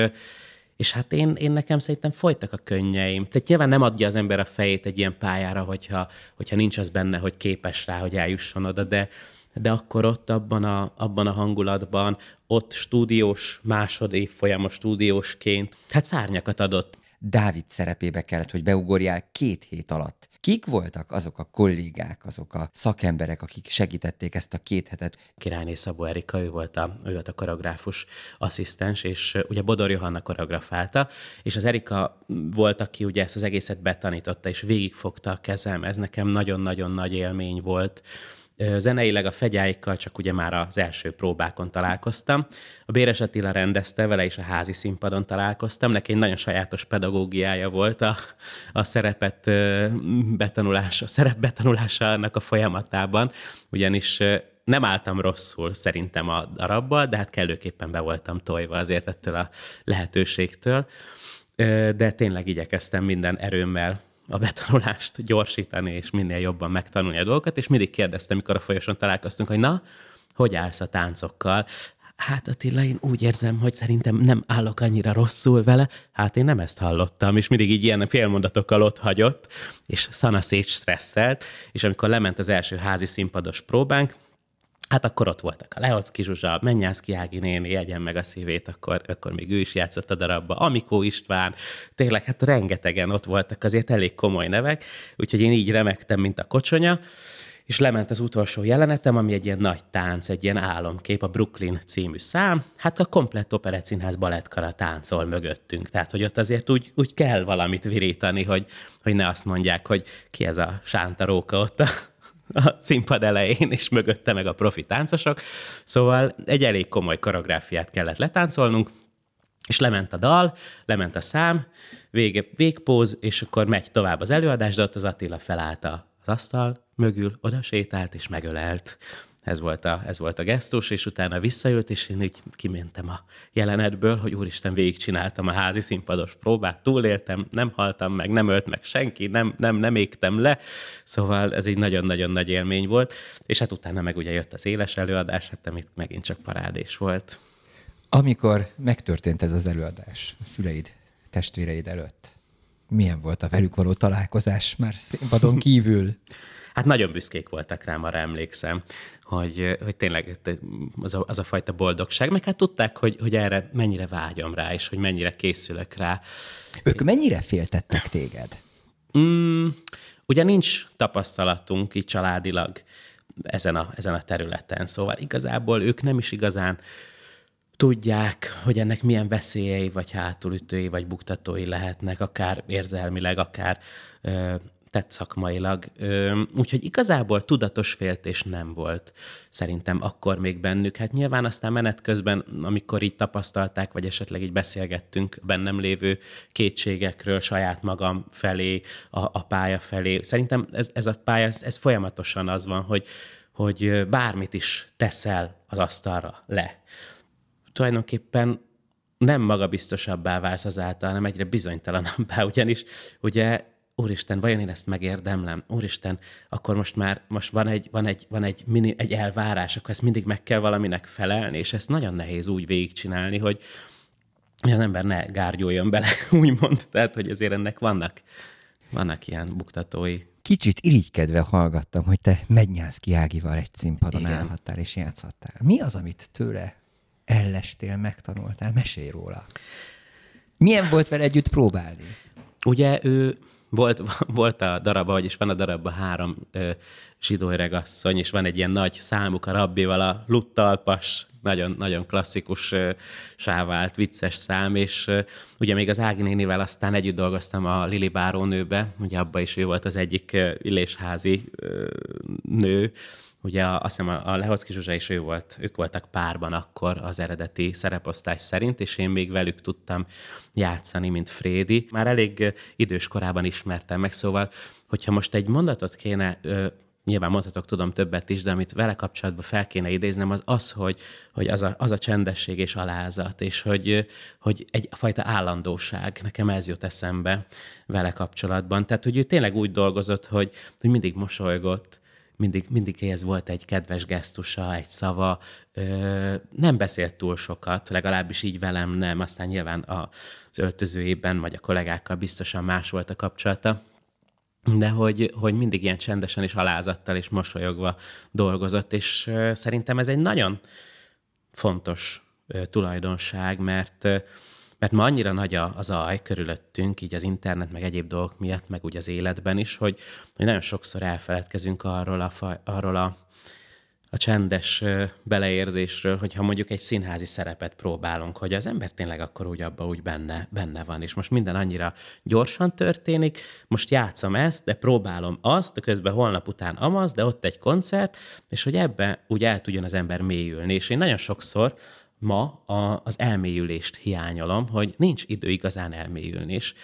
és hát én, én nekem szerintem folytak a könnyeim. Tehát nyilván nem adja az ember a fejét egy ilyen pályára, hogyha, hogyha nincs az benne, hogy képes rá, hogy eljusson oda, de, de akkor ott abban a, abban a hangulatban, ott stúdiós, másodév folyamos stúdiósként, hát szárnyakat adott. Dávid szerepébe kellett, hogy beugorjál két hét alatt. Kik voltak azok a kollégák, azok a szakemberek, akik segítették ezt a két hetet? Királyné Szabó Erika, ő volt a, ő volt a koreográfus asszisztens, és ugye Bodor Johanna koreografálta, és az Erika volt, aki ugye ezt az egészet betanította, és végigfogta a kezem. Ez nekem nagyon-nagyon nagy élmény volt Zeneileg a fegyáikkal csak ugye már az első próbákon találkoztam. A Béres Attila rendezte, vele is a házi színpadon találkoztam. Neki egy nagyon sajátos pedagógiája volt a, a szerepet betanulása, a szerep betanulása annak a folyamatában, ugyanis nem álltam rosszul szerintem a darabbal, de hát kellőképpen be voltam tojva azért ettől a lehetőségtől. De tényleg igyekeztem minden erőmmel a betanulást gyorsítani, és minél jobban megtanulni a dolgokat, és mindig kérdeztem, mikor a folyoson találkoztunk, hogy na, hogy állsz a táncokkal? Hát Attila, én úgy érzem, hogy szerintem nem állok annyira rosszul vele. Hát én nem ezt hallottam, és mindig így ilyen félmondatokkal ott hagyott, és szana szét stresszelt, és amikor lement az első házi színpados próbánk, Hát akkor ott voltak a Leocki Zsuzsa, Mennyászki Ági néni, egyen meg a szívét, akkor, akkor még ő is játszott a darabba, Amikó István, tényleg hát rengetegen ott voltak, azért elég komoly nevek, úgyhogy én így remektem, mint a kocsonya, és lement az utolsó jelenetem, ami egy ilyen nagy tánc, egy ilyen álomkép, a Brooklyn című szám. Hát a komplett operettszínház balettkara táncol mögöttünk. Tehát, hogy ott azért úgy, úgy kell valamit virítani, hogy, hogy ne azt mondják, hogy ki ez a sántaróka ott a, a színpad elején, és mögötte meg a profi táncosok. Szóval egy elég komoly koreográfiát kellett letáncolnunk, és lement a dal, lement a szám, vége, végpóz, és akkor megy tovább az előadás, de ott az Attila felállt az asztal mögül, oda sétált és megölelt. Ez volt, a, ez volt a gesztus, és utána visszajött, és én így kimentem a jelenetből, hogy úristen, végigcsináltam a házi színpados próbát, túléltem, nem haltam meg, nem ölt meg senki, nem, nem, nem égtem le, szóval ez egy nagyon-nagyon nagy élmény volt, és hát utána meg ugye jött az éles előadás, hát amit megint csak parádés volt. Amikor megtörtént ez az előadás a szüleid, testvéreid előtt, milyen volt a velük való találkozás már színpadon kívül? Hát nagyon büszkék voltak rám, arra emlékszem, hogy, hogy tényleg az a, az a fajta boldogság, meg hát tudták, hogy, hogy erre mennyire vágyom rá, és hogy mennyire készülök rá. Ők mennyire féltettek téged? Mm, ugye nincs tapasztalatunk így családilag ezen a, ezen a területen, szóval igazából ők nem is igazán tudják, hogy ennek milyen veszélyei, vagy hátulütői, vagy buktatói lehetnek, akár érzelmileg, akár ö, tett szakmailag. Úgyhogy igazából tudatos féltés nem volt szerintem akkor még bennük. Hát nyilván aztán menet közben, amikor így tapasztalták, vagy esetleg így beszélgettünk bennem lévő kétségekről saját magam felé, a, a pálya felé. Szerintem ez, ez a pálya, ez, ez folyamatosan az van, hogy, hogy bármit is teszel az asztalra le. Tulajdonképpen nem magabiztosabbá válsz azáltal, hanem egyre bizonytalanabbá, ugyanis ugye Úristen, vajon én ezt megérdemlem? Úristen, akkor most már most van egy, van egy, van egy, mini, egy elvárás, akkor ezt mindig meg kell valaminek felelni, és ezt nagyon nehéz úgy végigcsinálni, hogy az ember ne gárgyoljon bele, úgymond. Tehát, hogy azért ennek vannak, vannak ilyen buktatói. Kicsit irigykedve hallgattam, hogy te Mednyánszki Ágival egy színpadon Igen. állhattál és játszhattál. Mi az, amit tőle ellestél, megtanultál? Mesélj róla. Milyen volt vele együtt próbálni? Ugye ő volt, volt a darabban, vagyis van a darabban három ö, zsidó öregasszony, és van egy ilyen nagy számuk a rabbival, a luttalpas, nagyon, nagyon klasszikus ö, sávált, vicces szám, és ö, ugye még az Ági nénivel aztán együtt dolgoztam a Lili Bárónőbe, ugye abban is ő volt az egyik ö, illésházi ö, nő, Ugye azt hiszem a Lehocki Zsuzsa is ő volt, ők voltak párban akkor az eredeti szereposztás szerint, és én még velük tudtam játszani, mint Frédi. Már elég idős korában ismertem meg, szóval, hogyha most egy mondatot kéne nyilván mondhatok, tudom többet is, de amit vele kapcsolatban fel kéne idéznem, az az, hogy, hogy az, a, az a csendesség és alázat, és hogy, hogy egy fajta állandóság, nekem ez jut eszembe vele kapcsolatban. Tehát, hogy ő tényleg úgy dolgozott, hogy, hogy mindig mosolygott, mindig, mindig ez volt egy kedves gesztusa, egy szava. Ö, nem beszélt túl sokat, legalábbis így velem nem. Aztán nyilván az öltözőjében vagy a kollégákkal biztosan más volt a kapcsolata de hogy, hogy mindig ilyen csendesen és alázattal és mosolyogva dolgozott, és ö, szerintem ez egy nagyon fontos ö, tulajdonság, mert mert ma annyira nagy a, a körülöttünk, így az internet, meg egyéb dolgok miatt, meg úgy az életben is, hogy, hogy nagyon sokszor elfeledkezünk arról a, faj, arról a, a csendes beleérzésről, hogyha mondjuk egy színházi szerepet próbálunk, hogy az ember tényleg akkor úgy abba úgy benne, benne van, és most minden annyira gyorsan történik, most játszom ezt, de próbálom azt, közben holnap után amaz, de ott egy koncert, és hogy ebbe úgy el tudjon az ember mélyülni. És én nagyon sokszor ma a, az elmélyülést hiányolom, hogy nincs idő igazán elmélyülni. És,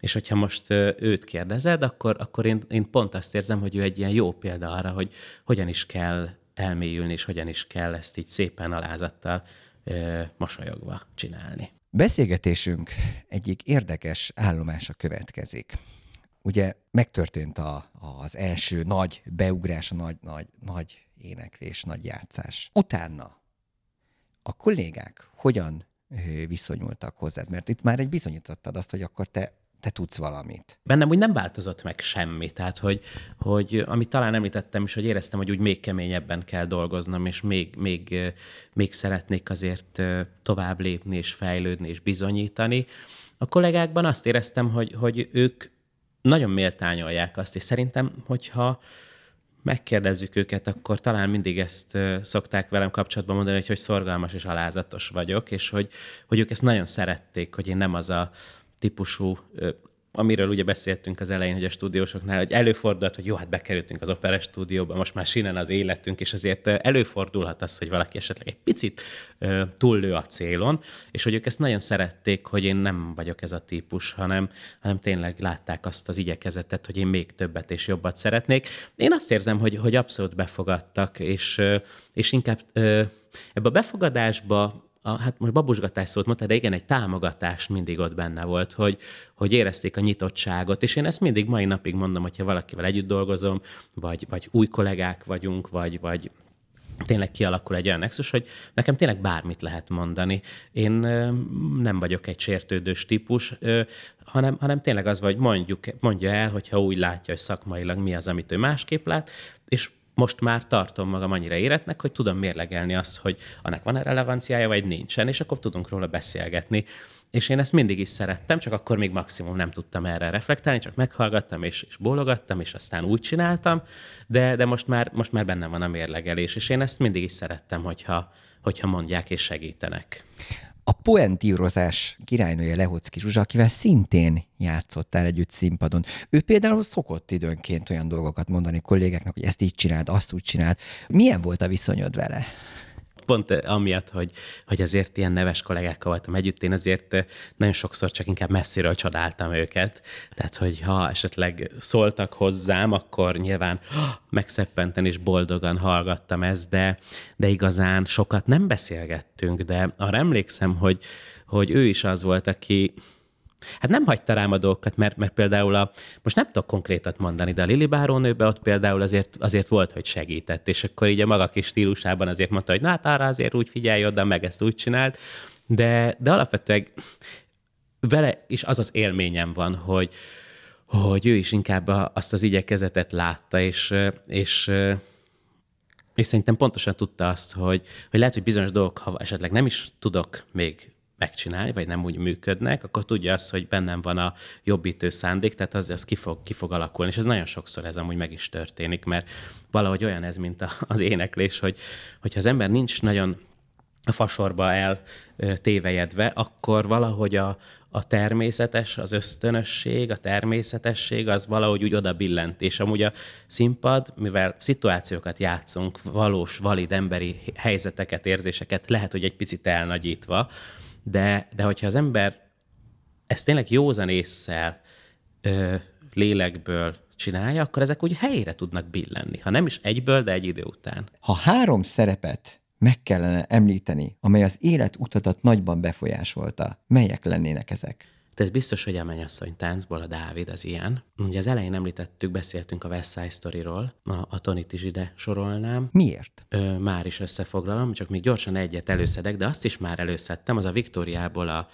és hogyha most őt kérdezed, akkor, akkor én, én pont azt érzem, hogy ő egy ilyen jó példa arra, hogy hogyan is kell elmélyülni, és hogyan is kell ezt így szépen alázattal ö, mosolyogva csinálni. Beszélgetésünk egyik érdekes állomása következik. Ugye megtörtént a, az első nagy beugrás, a nagy, nagy, nagy éneklés, nagy játszás. Utána a kollégák hogyan viszonyultak hozzád? Mert itt már egy bizonyítottad azt, hogy akkor te te tudsz valamit. Bennem úgy nem változott meg semmi, tehát hogy, hogy amit talán említettem is, hogy éreztem, hogy úgy még keményebben kell dolgoznom, és még, még, még szeretnék azért tovább lépni, és fejlődni, és bizonyítani. A kollégákban azt éreztem, hogy, hogy ők nagyon méltányolják azt, és szerintem, hogyha megkérdezzük őket, akkor talán mindig ezt szokták velem kapcsolatban mondani, hogy, hogy szorgalmas és alázatos vagyok, és hogy, hogy ők ezt nagyon szerették, hogy én nem az a típusú amiről ugye beszéltünk az elején, hogy a stúdiósoknál, hogy előfordulhat, hogy jó, hát bekerültünk az opera stúdióba, most már sinen az életünk, és azért előfordulhat az, hogy valaki esetleg egy picit túllő a célon, és hogy ők ezt nagyon szerették, hogy én nem vagyok ez a típus, hanem, hanem tényleg látták azt az igyekezetet, hogy én még többet és jobbat szeretnék. Én azt érzem, hogy, hogy abszolút befogadtak, és, és inkább ebbe a befogadásba a, hát most babusgatás szót mondta, de igen, egy támogatás mindig ott benne volt, hogy, hogy érezték a nyitottságot, és én ezt mindig mai napig mondom, hogyha valakivel együtt dolgozom, vagy, vagy új kollégák vagyunk, vagy, vagy tényleg kialakul egy olyan nexus, hogy nekem tényleg bármit lehet mondani. Én nem vagyok egy sértődős típus, hanem, hanem tényleg az, hogy mondjuk, mondja el, hogyha úgy látja, hogy szakmailag mi az, amit ő másképp lát, és most már tartom magam annyira éretnek, hogy tudom mérlegelni azt, hogy annak van-e relevanciája, vagy nincsen, és akkor tudunk róla beszélgetni. És én ezt mindig is szerettem, csak akkor még maximum nem tudtam erre reflektálni, csak meghallgattam és, és bólogattam, és aztán úgy csináltam, de, de most, már, most már benne van a mérlegelés, és én ezt mindig is szerettem, hogyha, hogyha mondják és segítenek a poentírozás királynője Lehocki Zsuzsa, akivel szintén játszottál együtt színpadon. Ő például szokott időnként olyan dolgokat mondani kollégáknak, hogy ezt így csinált, azt úgy csinált. Milyen volt a viszonyod vele? Pont amiatt, hogy, hogy azért ilyen neves kollégákkal voltam együtt, én azért nagyon sokszor csak inkább messziről csodáltam őket. Tehát, hogy ha esetleg szóltak hozzám, akkor nyilván megszeppenten és boldogan hallgattam ezt, de, de igazán sokat nem beszélgettünk, de arra emlékszem, hogy, hogy ő is az volt, aki, Hát nem hagyta rám a dolgokat, mert, mert például a, most nem tudok konkrétat mondani, de a Lili Bárónőbe ott például azért, azért volt, hogy segített, és akkor így a maga kis stílusában azért mondta, hogy na hát arra azért úgy figyelj oda, meg ezt úgy csinált, de, de alapvetően vele is az az élményem van, hogy, hogy ő is inkább azt az igyekezetet látta, és, és és szerintem pontosan tudta azt, hogy, hogy lehet, hogy bizonyos dolgok, ha esetleg nem is tudok még megcsinálni, vagy nem úgy működnek, akkor tudja azt, hogy bennem van a jobbítő szándék, tehát az, az ki, fog, ki fog alakulni, és ez nagyon sokszor ez amúgy meg is történik, mert valahogy olyan ez, mint a, az éneklés, hogy hogyha az ember nincs nagyon a fasorba el tévejedve, akkor valahogy a, a természetes, az ösztönösség, a természetesség az valahogy úgy oda billent. És amúgy a színpad, mivel szituációkat játszunk, valós, valid emberi helyzeteket, érzéseket, lehet, hogy egy picit elnagyítva, de, de hogyha az ember ezt tényleg józan észszel, ö, lélekből csinálja, akkor ezek úgy helyre tudnak billenni. Ha nem is egyből, de egy idő után. Ha három szerepet meg kellene említeni, amely az élet utatat nagyban befolyásolta, melyek lennének ezek? De ez biztos, hogy a mennyasszony táncból a Dávid az ilyen. Ugye az elején említettük, beszéltünk a West Side Story-ról, a, a Tonit is ide sorolnám. Miért? Ö, már is összefoglalom, csak még gyorsan egyet előszedek, de azt is már előszedtem, az a Viktóriából a,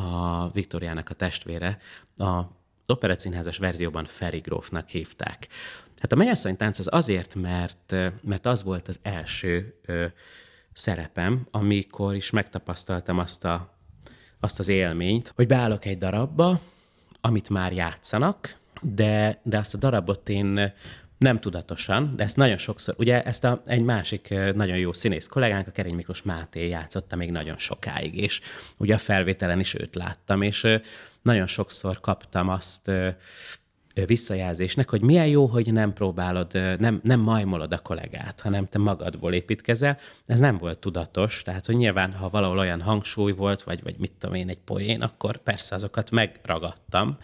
a Viktóriának a testvére, a operacínházas verzióban Feri Grófnak hívták. Hát a mennyasszony tánc az azért, mert, mert az volt az első ö, szerepem, amikor is megtapasztaltam azt a azt az élményt, hogy beállok egy darabba, amit már játszanak, de, de azt a darabot én nem tudatosan, de ezt nagyon sokszor, ugye ezt a, egy másik nagyon jó színész kollégánk, a Kerény Miklós Máté játszotta még nagyon sokáig, és ugye a felvételen is őt láttam, és nagyon sokszor kaptam azt visszajelzésnek, hogy milyen jó, hogy nem próbálod, nem, nem majmolod a kollégát, hanem te magadból építkezel. Ez nem volt tudatos, tehát hogy nyilván, ha valahol olyan hangsúly volt, vagy, vagy mit tudom én, egy poén, akkor persze azokat megragadtam,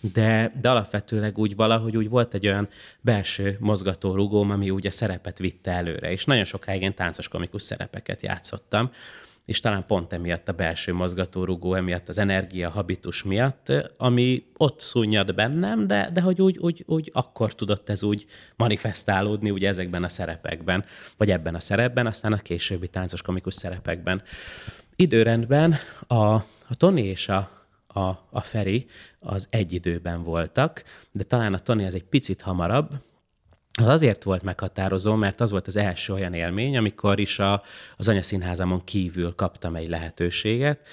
de, de alapvetőleg úgy valahogy úgy volt egy olyan belső mozgató rugóm, ami úgy a szerepet vitte előre, és nagyon sokáig én táncos komikus szerepeket játszottam, és talán pont emiatt a belső mozgatórugó, emiatt az energia habitus miatt, ami ott szúnyad bennem, de, de hogy úgy, úgy, úgy akkor tudott ez úgy manifestálódni ugye ezekben a szerepekben, vagy ebben a szerepben, aztán a későbbi táncos komikus szerepekben. Időrendben a, a Tony és a, a, a Feri, az egy időben voltak, de talán a Tony az egy picit hamarabb, az azért volt meghatározó, mert az volt az első olyan élmény, amikor is a, az anyaszínházamon kívül kaptam egy lehetőséget,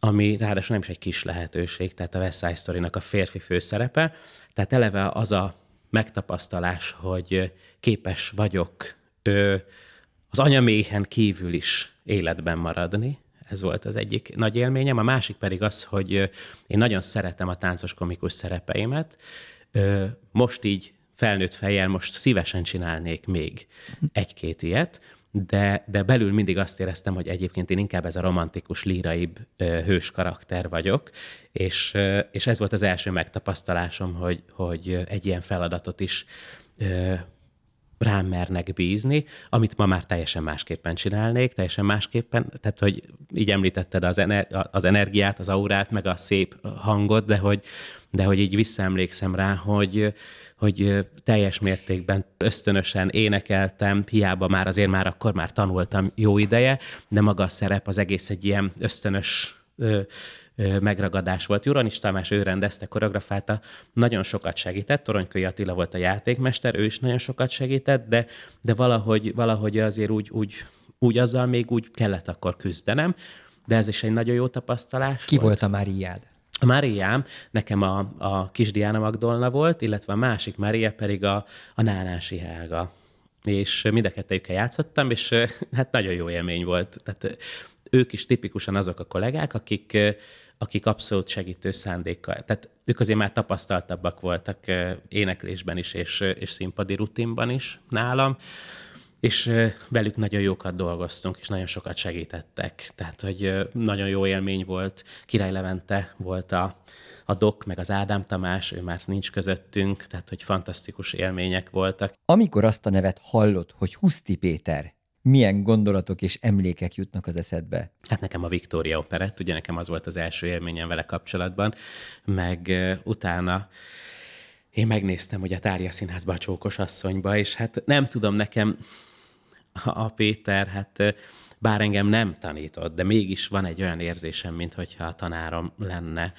ami ráadásul nem is egy kis lehetőség, tehát a West Side story a férfi főszerepe. Tehát eleve az a megtapasztalás, hogy képes vagyok ö, az anyaméhen kívül is életben maradni, ez volt az egyik nagy élményem. A másik pedig az, hogy én nagyon szeretem a táncos komikus szerepeimet. Most így felnőtt fejjel most szívesen csinálnék még egy-két ilyet, de, de belül mindig azt éreztem, hogy egyébként én inkább ez a romantikus, líraibb hős karakter vagyok, és, és ez volt az első megtapasztalásom, hogy, hogy egy ilyen feladatot is rám mernek bízni, amit ma már teljesen másképpen csinálnék, teljesen másképpen, tehát hogy így említetted az, ener- az energiát, az aurát, meg a szép hangot, de hogy, de hogy így visszaemlékszem rá, hogy, hogy teljes mértékben ösztönösen énekeltem, hiába már azért már akkor már tanultam jó ideje, de maga a szerep az egész egy ilyen ösztönös ö, ö, megragadás volt. Juranis Tamás, ő rendezte, koreografálta, nagyon sokat segített, Toronykői Attila volt a játékmester, ő is nagyon sokat segített, de, de valahogy, valahogy azért úgy, úgy, úgy azzal még úgy kellett akkor küzdenem, de ez is egy nagyon jó tapasztalás Ki volt, volt a Máriád? A Máriám nekem a, a kis Diana Magdolna volt, illetve a másik Mária pedig a, a Nánási Helga. És mind a kettőjükkel játszottam, és hát nagyon jó élmény volt. Tehát ők is tipikusan azok a kollégák, akik, akik abszolút segítő szándékkal. Tehát ők azért már tapasztaltabbak voltak éneklésben is, és, és színpadi rutinban is nálam és velük nagyon jókat dolgoztunk, és nagyon sokat segítettek. Tehát, hogy nagyon jó élmény volt. Király Levente volt a, a Dok, meg az Ádám Tamás, ő már nincs közöttünk, tehát, hogy fantasztikus élmények voltak. Amikor azt a nevet hallott, hogy Huszti Péter, milyen gondolatok és emlékek jutnak az eszedbe? Hát nekem a Victoria Operett, ugye nekem az volt az első élményem vele kapcsolatban, meg utána én megnéztem, hogy a Tária Színházba a Csókos asszonyba, és hát nem tudom, nekem a Péter, hát bár engem nem tanított, de mégis van egy olyan érzésem, mintha a tanárom lenne,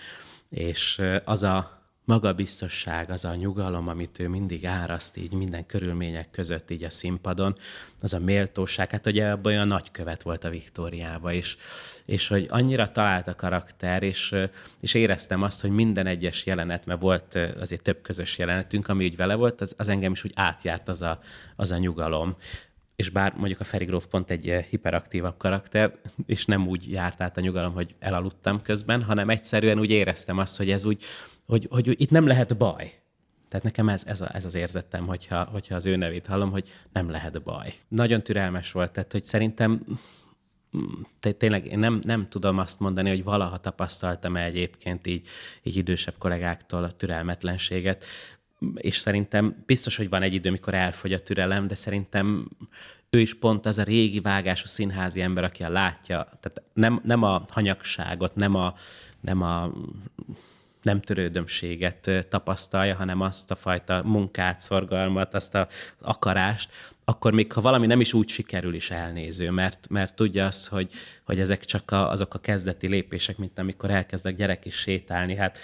és az a magabiztosság, az a nyugalom, amit ő mindig áraszt így minden körülmények között így a színpadon, az a méltóság, hát ugye abban olyan nagykövet volt a Viktóriába is, és hogy annyira talált a karakter, és, és éreztem azt, hogy minden egyes jelenet, mert volt azért több közös jelenetünk, ami úgy vele volt, az, az engem is úgy átjárt az a, az a nyugalom és bár mondjuk a Feri Gróf pont egy eh, hiperaktívabb karakter, és nem úgy járt át a nyugalom, hogy elaludtam közben, hanem egyszerűen úgy éreztem azt, hogy ez úgy, hogy, hogy itt nem lehet baj. Tehát nekem ez, ez, a, ez az érzetem, hogyha, hogyha az ő nevét hallom, hogy nem lehet baj. Nagyon türelmes volt, tehát hogy szerintem tényleg én nem, nem tudom azt mondani, hogy valaha tapasztaltam-e egyébként így, így idősebb kollégáktól a türelmetlenséget és szerintem biztos, hogy van egy idő, amikor elfogy a türelem, de szerintem ő is pont az a régi vágású színházi ember, aki a látja, tehát nem, nem a hanyagságot, nem a, nem a nem törődömséget tapasztalja, hanem azt a fajta munkát, szorgalmat, azt az akarást, akkor még ha valami nem is úgy sikerül is elnéző, mert, mert tudja azt, hogy, hogy ezek csak a, azok a kezdeti lépések, mint amikor elkezdek gyerek is sétálni, hát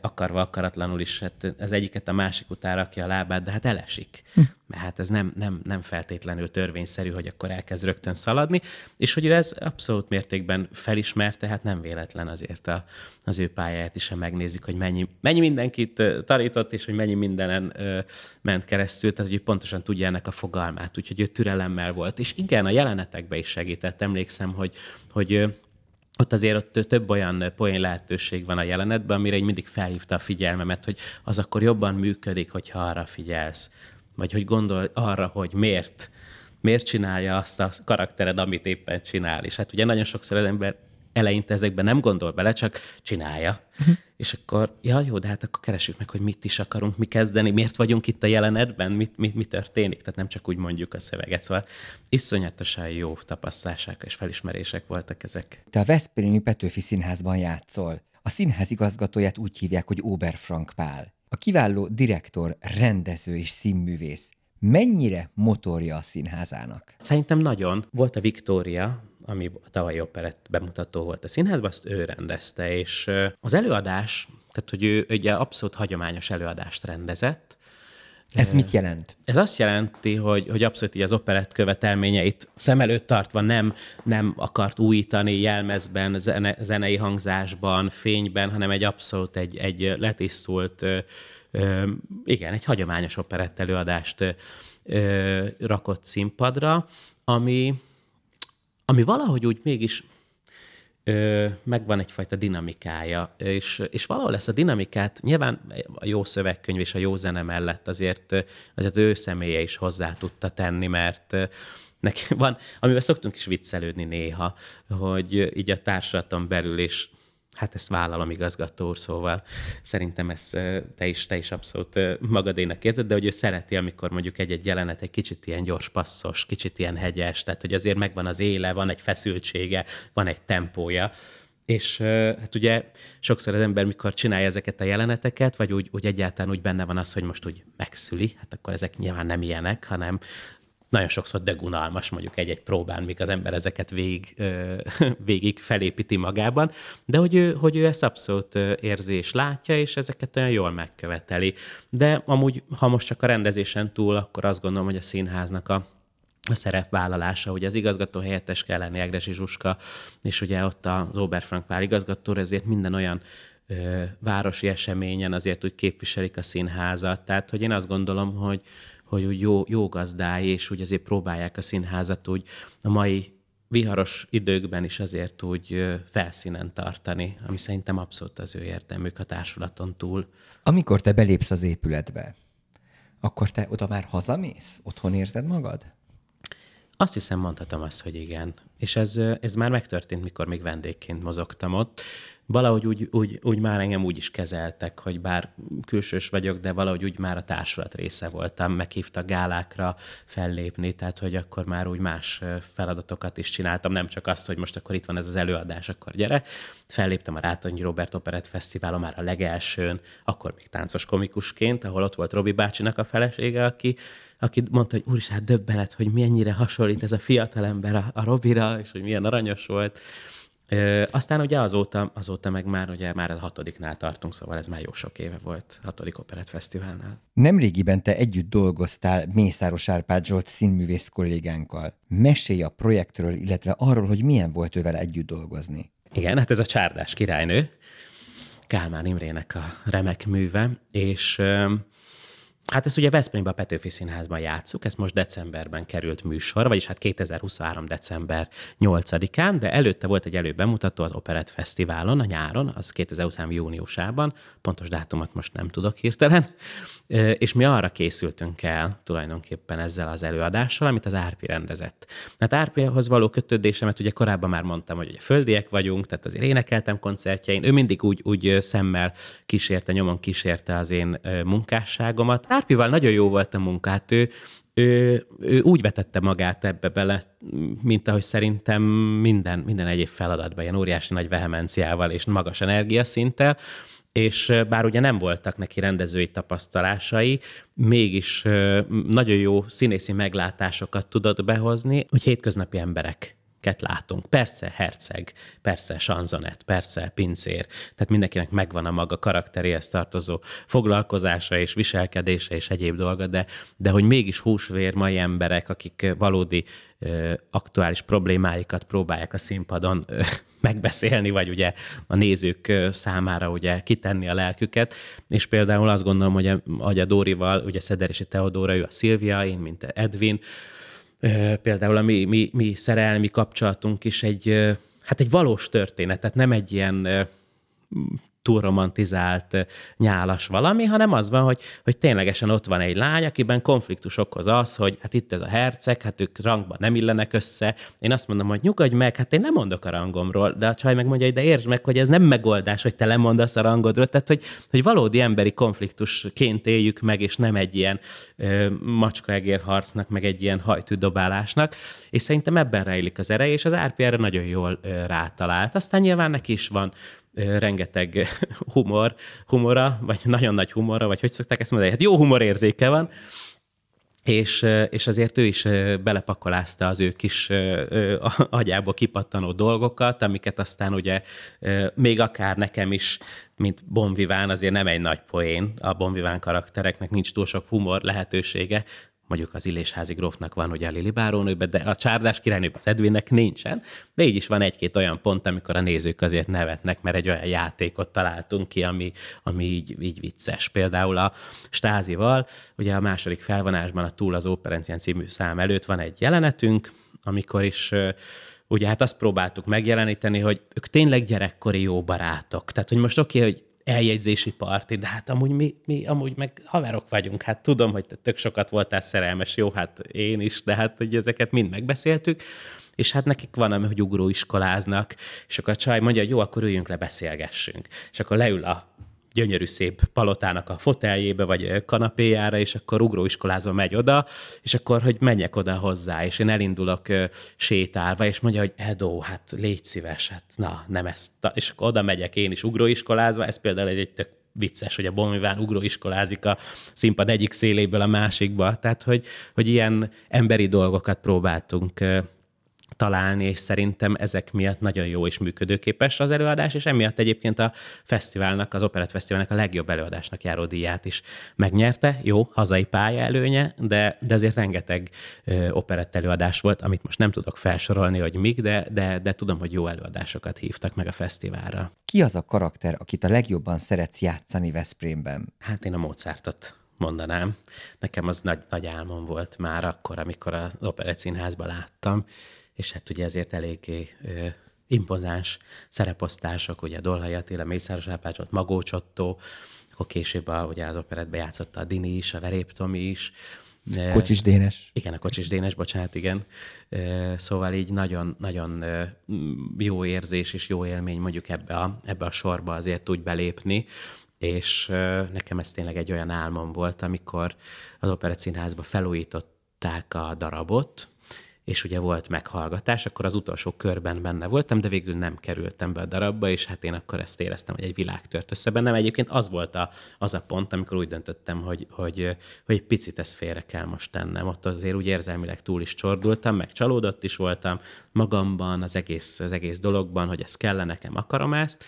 akarva akaratlanul is, hát az egyiket a másik után rakja a lábát, de hát elesik. Hm. Mert hát ez nem, nem, nem feltétlenül törvényszerű, hogy akkor elkezd rögtön szaladni, és hogy ő ez abszolút mértékben felismerte, hát nem véletlen azért a, az ő pályáját is, ha megnézik, hogy mennyi, mennyi mindenkit tanított, és hogy mennyi mindenen ö, ment keresztül, tehát hogy pontosan tudja ennek a fogalmát, úgyhogy ő türelemmel volt. És igen, a jelenetekbe is segített. Emlékszem, hogy, hogy ott azért ott több olyan poén lehetőség van a jelenetben, amire így mindig felhívta a figyelmemet, hogy az akkor jobban működik, hogyha arra figyelsz. Vagy hogy gondol arra, hogy miért, miért csinálja azt a karaktered, amit éppen csinál. És hát ugye nagyon sokszor az ember eleinte ezekben nem gondol bele, csak csinálja. És akkor, ja, jó, de hát akkor keresjük meg, hogy mit is akarunk mi kezdeni, miért vagyunk itt a jelenetben, mit, mit, mi történik, tehát nem csak úgy mondjuk a szöveget. Szóval iszonyatosan jó tapasztalások és felismerések voltak ezek. Te a Veszprémi Petőfi Színházban játszol. A színház igazgatóját úgy hívják, hogy Oberfrank Pál. A kiváló direktor, rendező és színművész mennyire motorja a színházának? Szerintem nagyon. Volt a Viktória, ami a tavalyi operett bemutató volt a színházban, azt ő rendezte, és az előadás, tehát hogy ő ugye abszolút hagyományos előadást rendezett, ez mit jelent? Ez azt jelenti, hogy, hogy abszolút így az operett követelményeit szem előtt tartva nem, nem akart újítani jelmezben, zene, zenei hangzásban, fényben, hanem egy abszolút egy, egy letisztult, ö, ö, igen, egy hagyományos operett előadást ö, rakott színpadra, ami, ami valahogy úgy mégis ö, megvan egyfajta dinamikája, és, és valahol ezt a dinamikát nyilván a jó szövegkönyv és a jó zene mellett azért, azért ő személye is hozzá tudta tenni, mert neki van, amivel szoktunk is viccelődni néha, hogy így a társulaton belül is Hát ezt vállalom igazgató úr, szóval szerintem ezt te is, te is abszolút magadénak érzed, de hogy ő szereti, amikor mondjuk egy-egy jelenet egy kicsit ilyen gyors passzos, kicsit ilyen hegyes, tehát hogy azért megvan az éle, van egy feszültsége, van egy tempója, és hát ugye sokszor az ember, mikor csinálja ezeket a jeleneteket, vagy úgy, úgy egyáltalán úgy benne van az, hogy most úgy megszüli, hát akkor ezek nyilván nem ilyenek, hanem nagyon sokszor degunalmas mondjuk egy-egy próbán, míg az ember ezeket végig, végig felépíti magában, de hogy ő, hogy ő ezt abszolút érzi és látja, és ezeket olyan jól megköveteli. De amúgy, ha most csak a rendezésen túl, akkor azt gondolom, hogy a színháznak a a szerepvállalása, ugye az igazgató helyettes kell lenni Egresi Zsuska, és ugye ott az Oberfrank Pál igazgató, ezért minden olyan városi eseményen azért úgy képviselik a színházat. Tehát, hogy én azt gondolom, hogy, hogy úgy jó, jó gazdái, és úgy azért próbálják a színházat úgy a mai viharos időkben is azért úgy felszínen tartani, ami szerintem abszolút az ő érdemük a társulaton túl. Amikor te belépsz az épületbe, akkor te oda már hazamész? Otthon érzed magad? Azt hiszem, mondhatom azt, hogy igen. És ez, ez már megtörtént, mikor még vendégként mozogtam ott valahogy úgy, úgy, úgy már engem úgy is kezeltek, hogy bár külsős vagyok, de valahogy úgy már a társulat része voltam, meghívtak gálákra fellépni, tehát hogy akkor már úgy más feladatokat is csináltam, nem csak azt, hogy most akkor itt van ez az előadás, akkor gyere. Felléptem a Rátonyi Robert Operett Fesztiválon már a legelsőn, akkor még táncos komikusként, ahol ott volt Robi bácsinak a felesége, aki, aki mondta, hogy úr hát döbbenet, hogy mennyire hasonlít ez a fiatalember a, a Robira, és hogy milyen aranyos volt. Ö, aztán ugye azóta, azóta meg már ugye már a hatodiknál tartunk, szóval ez már jó sok éve volt, hatodik Operett Fesztiválnál. Nemrégiben te együtt dolgoztál Mészáros Árpád Zsolt színművész kollégánkkal. Mesélj a projektről, illetve arról, hogy milyen volt ővel együtt dolgozni. Igen, hát ez a Csárdás királynő, Kálmán Imrének a remek műve, és Hát ezt ugye Veszprémben a Petőfi Színházban játszuk, ez most decemberben került műsor, vagyis hát 2023. december 8-án, de előtte volt egy előbemutató az Operett Fesztiválon a nyáron, az 2023. júniusában, pontos dátumot most nem tudok hirtelen, és mi arra készültünk el tulajdonképpen ezzel az előadással, amit az Árpi rendezett. Hát Árpihoz való kötődésemet ugye korábban már mondtam, hogy ugye földiek vagyunk, tehát azért énekeltem koncertjein, ő mindig úgy, úgy szemmel kísérte, nyomon kísérte az én munkásságomat, Árpival nagyon jó volt a munkát, ő, ő, ő úgy vetette magát ebbe bele, mint ahogy szerintem minden, minden egyéb feladatban, ilyen óriási nagy vehemenciával és magas energiaszinttel, és bár ugye nem voltak neki rendezői tapasztalásai, mégis nagyon jó színészi meglátásokat tudott behozni, hogy hétköznapi emberek látunk. Persze herceg, persze sanzonet, persze pincér, tehát mindenkinek megvan a maga karakteréhez tartozó foglalkozása és viselkedése és egyéb dolga, de, de hogy mégis húsvér mai emberek, akik valódi aktuális problémáikat próbálják a színpadon megbeszélni, vagy ugye a nézők számára ugye kitenni a lelküket, és például azt gondolom, hogy a, hogy a Dórival, ugye Szederesi Teodóra, ő a Szilvia, én, mint Edwin, például a mi, mi, mi szerelmi kapcsolatunk is egy, hát egy valós történet, tehát nem egy ilyen túl romantizált nyálas valami, hanem az van, hogy, hogy ténylegesen ott van egy lány, akiben konfliktus okoz az, hogy hát itt ez a herceg, hát ők rangban nem illenek össze. Én azt mondom, hogy nyugodj meg, hát én nem mondok a rangomról, de a csaj megmondja, hogy de értsd meg, hogy ez nem megoldás, hogy te lemondasz a rangodról, tehát hogy, hogy valódi emberi konfliktusként éljük meg, és nem egy ilyen ö, macskaegér meg egy ilyen hajtűdobálásnak, és szerintem ebben rejlik az ereje, és az RP erre nagyon jól ö, rátalált. Aztán nyilván neki is van rengeteg humor, humora, vagy nagyon nagy humora, vagy hogy szokták ezt mondani? Hát jó humorérzéke van, és, és azért ő is belepakolázta az ő kis agyába kipattanó dolgokat, amiket aztán ugye még akár nekem is, mint Bonviván, azért nem egy nagy poén, a Bonviván karaktereknek nincs túl sok humor lehetősége, mondjuk az Illésházi grófnak van ugye a Lili bárónőben, de a csárdás királynőben az Edwinnek nincsen, de így is van egy-két olyan pont, amikor a nézők azért nevetnek, mert egy olyan játékot találtunk ki, ami, ami így, így vicces. Például a Stázival, ugye a második felvonásban a Túl az Operencián című szám előtt van egy jelenetünk, amikor is ugye hát azt próbáltuk megjeleníteni, hogy ők tényleg gyerekkori jó barátok. Tehát, hogy most oké, okay, hogy eljegyzési parti, de hát amúgy mi, mi amúgy meg haverok vagyunk, hát tudom, hogy te tök sokat voltál szerelmes, jó, hát én is, de hát hogy ezeket mind megbeszéltük, és hát nekik van, ami, hogy ugróiskoláznak, és akkor a csaj mondja, hogy jó, akkor üljünk le, beszélgessünk. És akkor leül a gyönyörű szép palotának a foteljébe, vagy kanapéjára, és akkor ugróiskolázva megy oda, és akkor, hogy menjek oda hozzá, és én elindulok sétálva, és mondja, hogy Edo, hát légy szíves, hát na, nem ezt, és akkor oda megyek én is ugróiskolázva, ez például egy, egy tök vicces, hogy a Bonviván ugróiskolázik a színpad egyik széléből a másikba. Tehát, hogy, hogy ilyen emberi dolgokat próbáltunk találni, és szerintem ezek miatt nagyon jó és működőképes az előadás, és emiatt egyébként a fesztiválnak, az Operett Fesztiválnak a legjobb előadásnak járó díját is megnyerte. Jó, hazai pálya előnye, de, de azért rengeteg ö, operett előadás volt, amit most nem tudok felsorolni, hogy mik, de, de, de tudom, hogy jó előadásokat hívtak meg a fesztiválra. Ki az a karakter, akit a legjobban szeretsz játszani Veszprémben? Hát én a Mozartot mondanám. Nekem az nagy, nagy álmom volt már akkor, amikor az Operett Színházba láttam, és hát ugye ezért eléggé ö, impozáns szereposztások, ugye Dolhai Attila, Mészáros Ápács volt, Magócs Otto, akkor később a, ugye az operetbe játszotta a Dini is, a Verép Tomi is, Kocsis Dénes. Igen, a Kocsis Dénes, bocsánat, igen. Szóval így nagyon, nagyon jó érzés és jó élmény mondjuk ebbe a, ebbe a sorba azért úgy belépni, és nekem ez tényleg egy olyan álmom volt, amikor az Operett Színházba felújították a darabot, és ugye volt meghallgatás, akkor az utolsó körben benne voltam, de végül nem kerültem be a darabba, és hát én akkor ezt éreztem, hogy egy világ tört össze bennem. Egyébként az volt a, az a pont, amikor úgy döntöttem, hogy, hogy, hogy egy picit ezt félre kell most tennem. Ott azért úgy érzelmileg túl is csordultam, meg csalódott is voltam magamban, az egész, az egész dologban, hogy ez kell nekem, akarom ezt.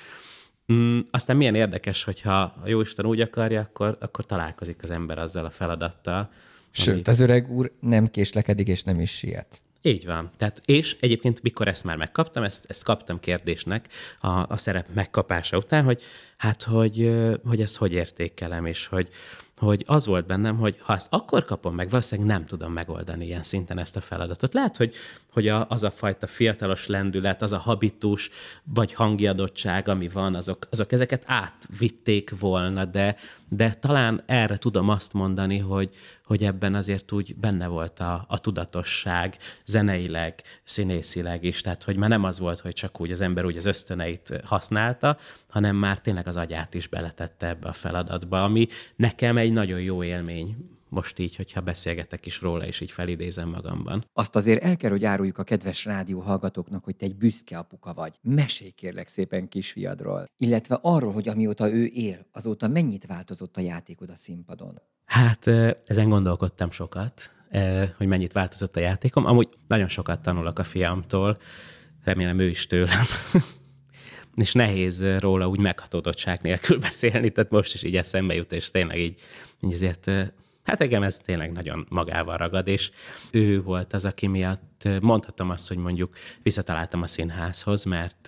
Mm, aztán milyen érdekes, hogyha a Jóisten úgy akarja, akkor, akkor találkozik az ember azzal a feladattal, Sőt, ami... az öreg úr nem késlekedik és nem is siet. Így van. Tehát, és egyébként, mikor ezt már megkaptam, ezt, ezt kaptam kérdésnek a, a szerep megkapása után, hogy hát, hogy, hogy ezt hogy értékelem, és hogy, hogy az volt bennem, hogy ha ezt akkor kapom meg, valószínűleg nem tudom megoldani ilyen szinten ezt a feladatot. Lehet, hogy, hogy a, az a fajta fiatalos lendület, az a habitus, vagy hangjadottság, ami van, azok, azok ezeket átvitték volna, de, de talán erre tudom azt mondani, hogy, hogy ebben azért úgy benne volt a, a tudatosság, zeneileg, színészileg is, tehát hogy már nem az volt, hogy csak úgy az ember úgy az ösztöneit használta, hanem már tényleg az agyát is beletette ebbe a feladatba, ami nekem egy nagyon jó élmény most így, hogyha beszélgetek is róla, és így felidézem magamban. Azt azért el kell, hogy áruljuk a kedves rádió hallgatóknak, hogy te egy büszke apuka vagy. Mesélj kérlek szépen kisfiadról, illetve arról, hogy amióta ő él, azóta mennyit változott a játékod a színpadon. Hát ezen gondolkodtam sokat, hogy mennyit változott a játékom. Amúgy nagyon sokat tanulok a fiamtól, remélem ő is tőlem. és nehéz róla úgy meghatódottság nélkül beszélni, tehát most is így eszembe jut, és tényleg így, így azért Hát engem ez tényleg nagyon magával ragad, és ő volt az, aki miatt mondhatom azt, hogy mondjuk visszataláltam a színházhoz, mert,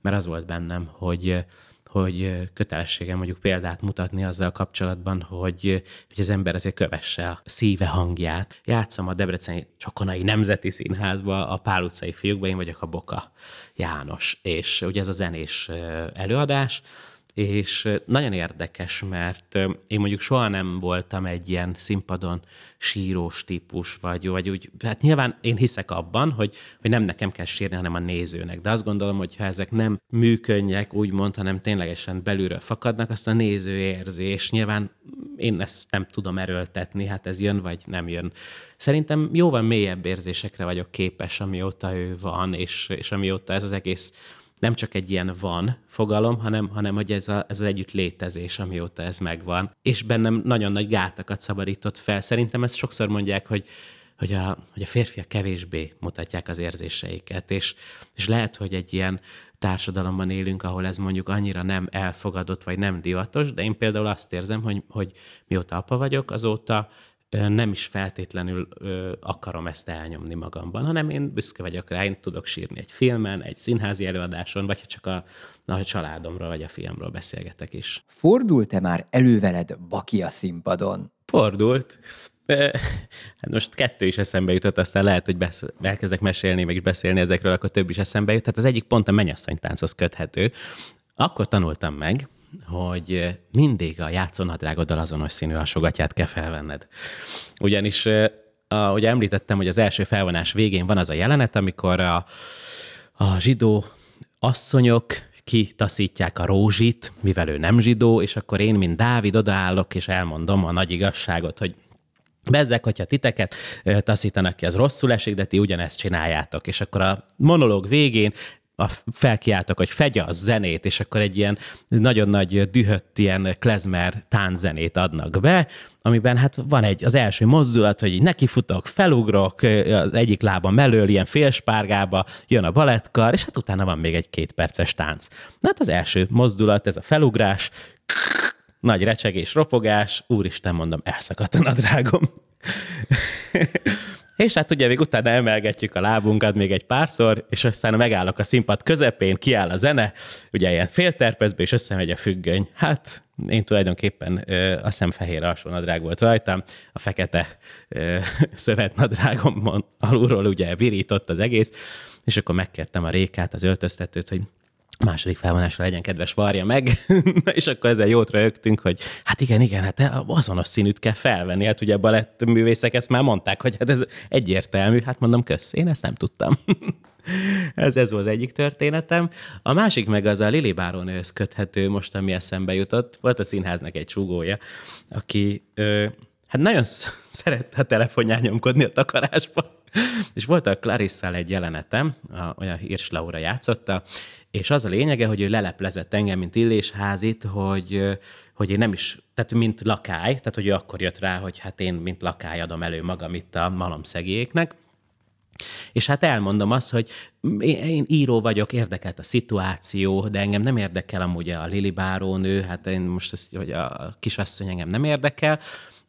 mert az volt bennem, hogy, hogy kötelességem mondjuk példát mutatni azzal kapcsolatban, hogy, hogy az ember azért kövesse a szíve hangját. Játszom a Debreceni Csokonai Nemzeti Színházba, a Pál utcai fiúkban, én vagyok a Boka János, és ugye ez a zenés előadás, és nagyon érdekes, mert én mondjuk soha nem voltam egy ilyen színpadon sírós típus, vagy, vagy úgy, hát nyilván én hiszek abban, hogy, hogy nem nekem kell sírni, hanem a nézőnek, de azt gondolom, hogy ha ezek nem műkönnyek, úgymond, hanem ténylegesen belülről fakadnak, azt a néző érzi, és nyilván én ezt nem tudom erőltetni, hát ez jön vagy nem jön. Szerintem jóval mélyebb érzésekre vagyok képes, amióta ő van, és, és amióta ez az egész nem csak egy ilyen van fogalom, hanem, hanem hogy ez, a, ez az együtt létezés, amióta ez megvan. És bennem nagyon nagy gátakat szabadított fel. Szerintem ezt sokszor mondják, hogy hogy a, hogy a férfiak kevésbé mutatják az érzéseiket, és, és lehet, hogy egy ilyen társadalomban élünk, ahol ez mondjuk annyira nem elfogadott, vagy nem divatos, de én például azt érzem, hogy, hogy mióta apa vagyok, azóta nem is feltétlenül akarom ezt elnyomni magamban, hanem én büszke vagyok rá, én tudok sírni egy filmen, egy színházi előadáson, vagy csak a, a családomról, vagy a fiamról beszélgetek is. Fordult-e már előveled baki a színpadon? Fordult. Hát most kettő is eszembe jutott, aztán lehet, hogy besz- elkezdek mesélni, meg is beszélni ezekről, akkor több is eszembe jut. Tehát az egyik pont a mennyasszonytánchoz köthető. Akkor tanultam meg, hogy mindig a játszónadrágoddal azonos színű alsogatját kell felvenned. Ugyanis a, ugye említettem, hogy az első felvonás végén van az a jelenet, amikor a, a zsidó asszonyok kitaszítják a rózsit, mivel ő nem zsidó, és akkor én, mint Dávid, odaállok, és elmondom a nagy igazságot, hogy Bezzek, hogyha titeket taszítanak ki, az rosszul esik, de ti ugyanezt csináljátok. És akkor a monológ végén a felkiáltak, hogy fegye a zenét, és akkor egy ilyen nagyon nagy dühött ilyen klezmer tánzenét adnak be, amiben hát van egy, az első mozdulat, hogy nekifutok, felugrok, az egyik lábam mellől, ilyen félspárgába, jön a balettkar, és hát utána van még egy két perces tánc. Na hát az első mozdulat, ez a felugrás, nagy recsegés, ropogás, úristen mondom, elszakadt a nadrágom. És hát ugye még utána emelgetjük a lábunkat még egy párszor, és aztán megállok a színpad közepén, kiáll a zene, ugye ilyen félterpezbe, és összemegy a függöny. Hát én tulajdonképpen ö, azt hiszem fehér alsónadrág volt rajtam, a fekete ö, szövetnadrágomon alulról ugye virított az egész, és akkor megkértem a Rékát, az öltöztetőt, hogy második felvonásra legyen kedves, varja meg, és akkor ezzel jót rögtünk, hogy hát igen, igen, hát azonos színűt kell felvenni. Hát ugye a balett művészek ezt már mondták, hogy hát ez egyértelmű. Hát mondom, kösz, én ezt nem tudtam. ez, ez volt egyik történetem. A másik meg az a Lili Báronőhöz köthető, most ami eszembe jutott. Volt a színháznak egy csúgója, aki ö, hát nagyon szerette a telefonján nyomkodni a takarásba. És volt a Clarissa egy jelenetem, a, olyan Hirsch Laura játszotta, és az a lényege, hogy ő leleplezett engem, mint illésházit, hogy, hogy én nem is, tehát mint lakály, tehát hogy ő akkor jött rá, hogy hát én mint lakály adom elő magam itt a malomszegéknek, és hát elmondom azt, hogy én író vagyok, érdekelt a szituáció, de engem nem érdekel amúgy a Lili Bárónő, hát én most ezt, hogy a kisasszony engem nem érdekel,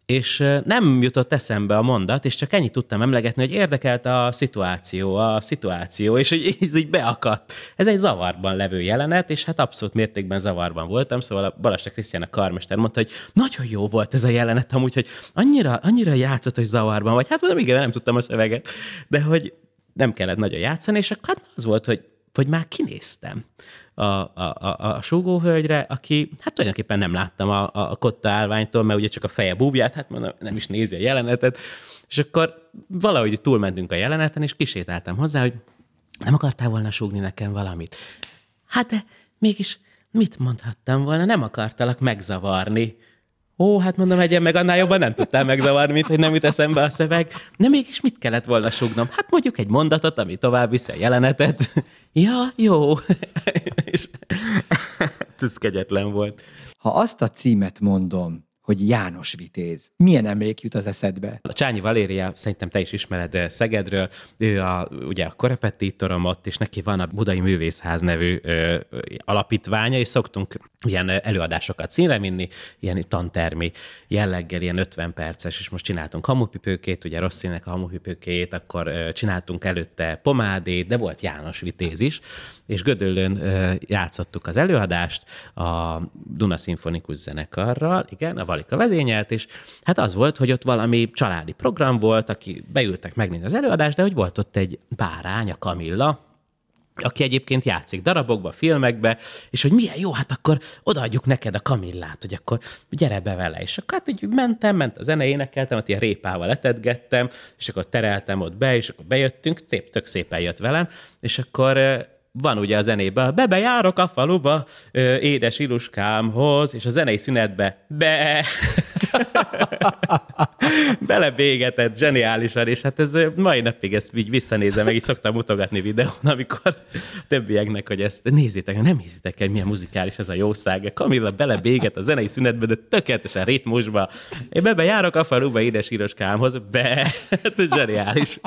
és nem jutott eszembe a mondat, és csak ennyit tudtam emlegetni, hogy érdekelt a szituáció, a szituáció, és hogy ez így beakadt. Ez egy zavarban levő jelenet, és hát abszolút mértékben zavarban voltam, szóval a Balasta Krisztián a karmester mondta, hogy nagyon jó volt ez a jelenet, amúgy, hogy annyira, annyira játszott, hogy zavarban vagy. Hát mondom, igen, nem tudtam a szöveget, de hogy nem kellett nagyon játszani, és akkor hát az volt, hogy, hogy már kinéztem a, a, a, a súgóhölgyre, aki hát tulajdonképpen nem láttam a, a kotta állványtól, mert ugye csak a feje búbját, hát mondom, nem is nézi a jelenetet, és akkor valahogy túlmentünk a jeleneten, és kisétáltam hozzá, hogy nem akartál volna súgni nekem valamit. Hát de mégis mit mondhattam volna, nem akartalak megzavarni. Ó, hát mondom, egyen meg annál jobban nem tudtál megzavarni, mint hogy nem jut eszembe a szöveg. De mégis mit kellett volna sugnom? Hát mondjuk egy mondatot, ami tovább viszi a jelenetet. ja, jó. És ez kegyetlen volt. Ha azt a címet mondom, hogy János Vitéz. Milyen emlék jut az eszedbe? A Csányi Valéria, szerintem te is ismered Szegedről, ő a, ugye a korepetitorom ott, és neki van a Budai Művészház nevű ö, alapítványa, és szoktunk ilyen előadásokat színre vinni, ilyen tantermi jelleggel, ilyen 50 perces, és most csináltunk hamupipőkét, ugye Rosszinek a hamupipőkét, akkor ö, csináltunk előtte pomádét, de volt János Vitéz is, és Gödöllön ö, játszottuk az előadást a Duna Szimfonikus Zenekarral, igen, a Valika vezényelt, és hát az volt, hogy ott valami családi program volt, aki beültek megnézni az előadást, de hogy volt ott egy bárány, a Kamilla, aki egyébként játszik darabokba, filmekbe, és hogy milyen jó, hát akkor odaadjuk neked a kamillát, hogy akkor gyere be vele. És akkor hát úgy mentem, ment a zene, énekeltem, ott ilyen répával letetgettem, és akkor tereltem ott be, és akkor bejöttünk, szép, tök szépen jött velem, és akkor van ugye a zenében, bebe járok a faluba, édes iluskámhoz, és a zenei szünetbe, be, Belebégetett, zseniálisan, és hát ez mai napig ezt így visszanézem, meg így szoktam mutogatni videón, amikor többieknek, hogy ezt nézzétek, nem hiszitek el, milyen muzikális ez a jószág. Kamilla belebéget a zenei szünetbe, de tökéletesen ritmusba. Én bebe járok a faluba édes íroskámhoz, be, hát zseniális.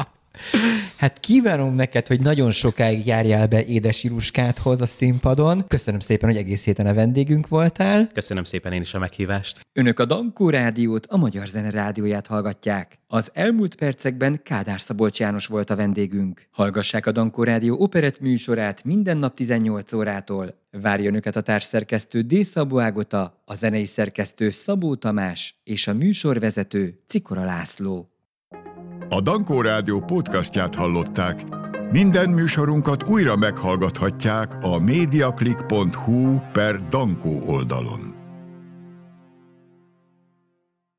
Hát kívánom neked, hogy nagyon sokáig járjál be édes Iruskádhoz a színpadon. Köszönöm szépen, hogy egész héten a vendégünk voltál. Köszönöm szépen én is a meghívást. Önök a Dankó Rádiót, a Magyar Zene Rádióját hallgatják. Az elmúlt percekben Kádár Szabolcs János volt a vendégünk. Hallgassák a Dankó Rádió operett műsorát minden nap 18 órától. Várja önöket a társszerkesztő D. Szabó Ágota, a zenei szerkesztő Szabó Tamás és a műsorvezető Cikora László. A Dankó Rádió podcastját hallották. Minden műsorunkat újra meghallgathatják a mediaclick.hu per Dankó oldalon.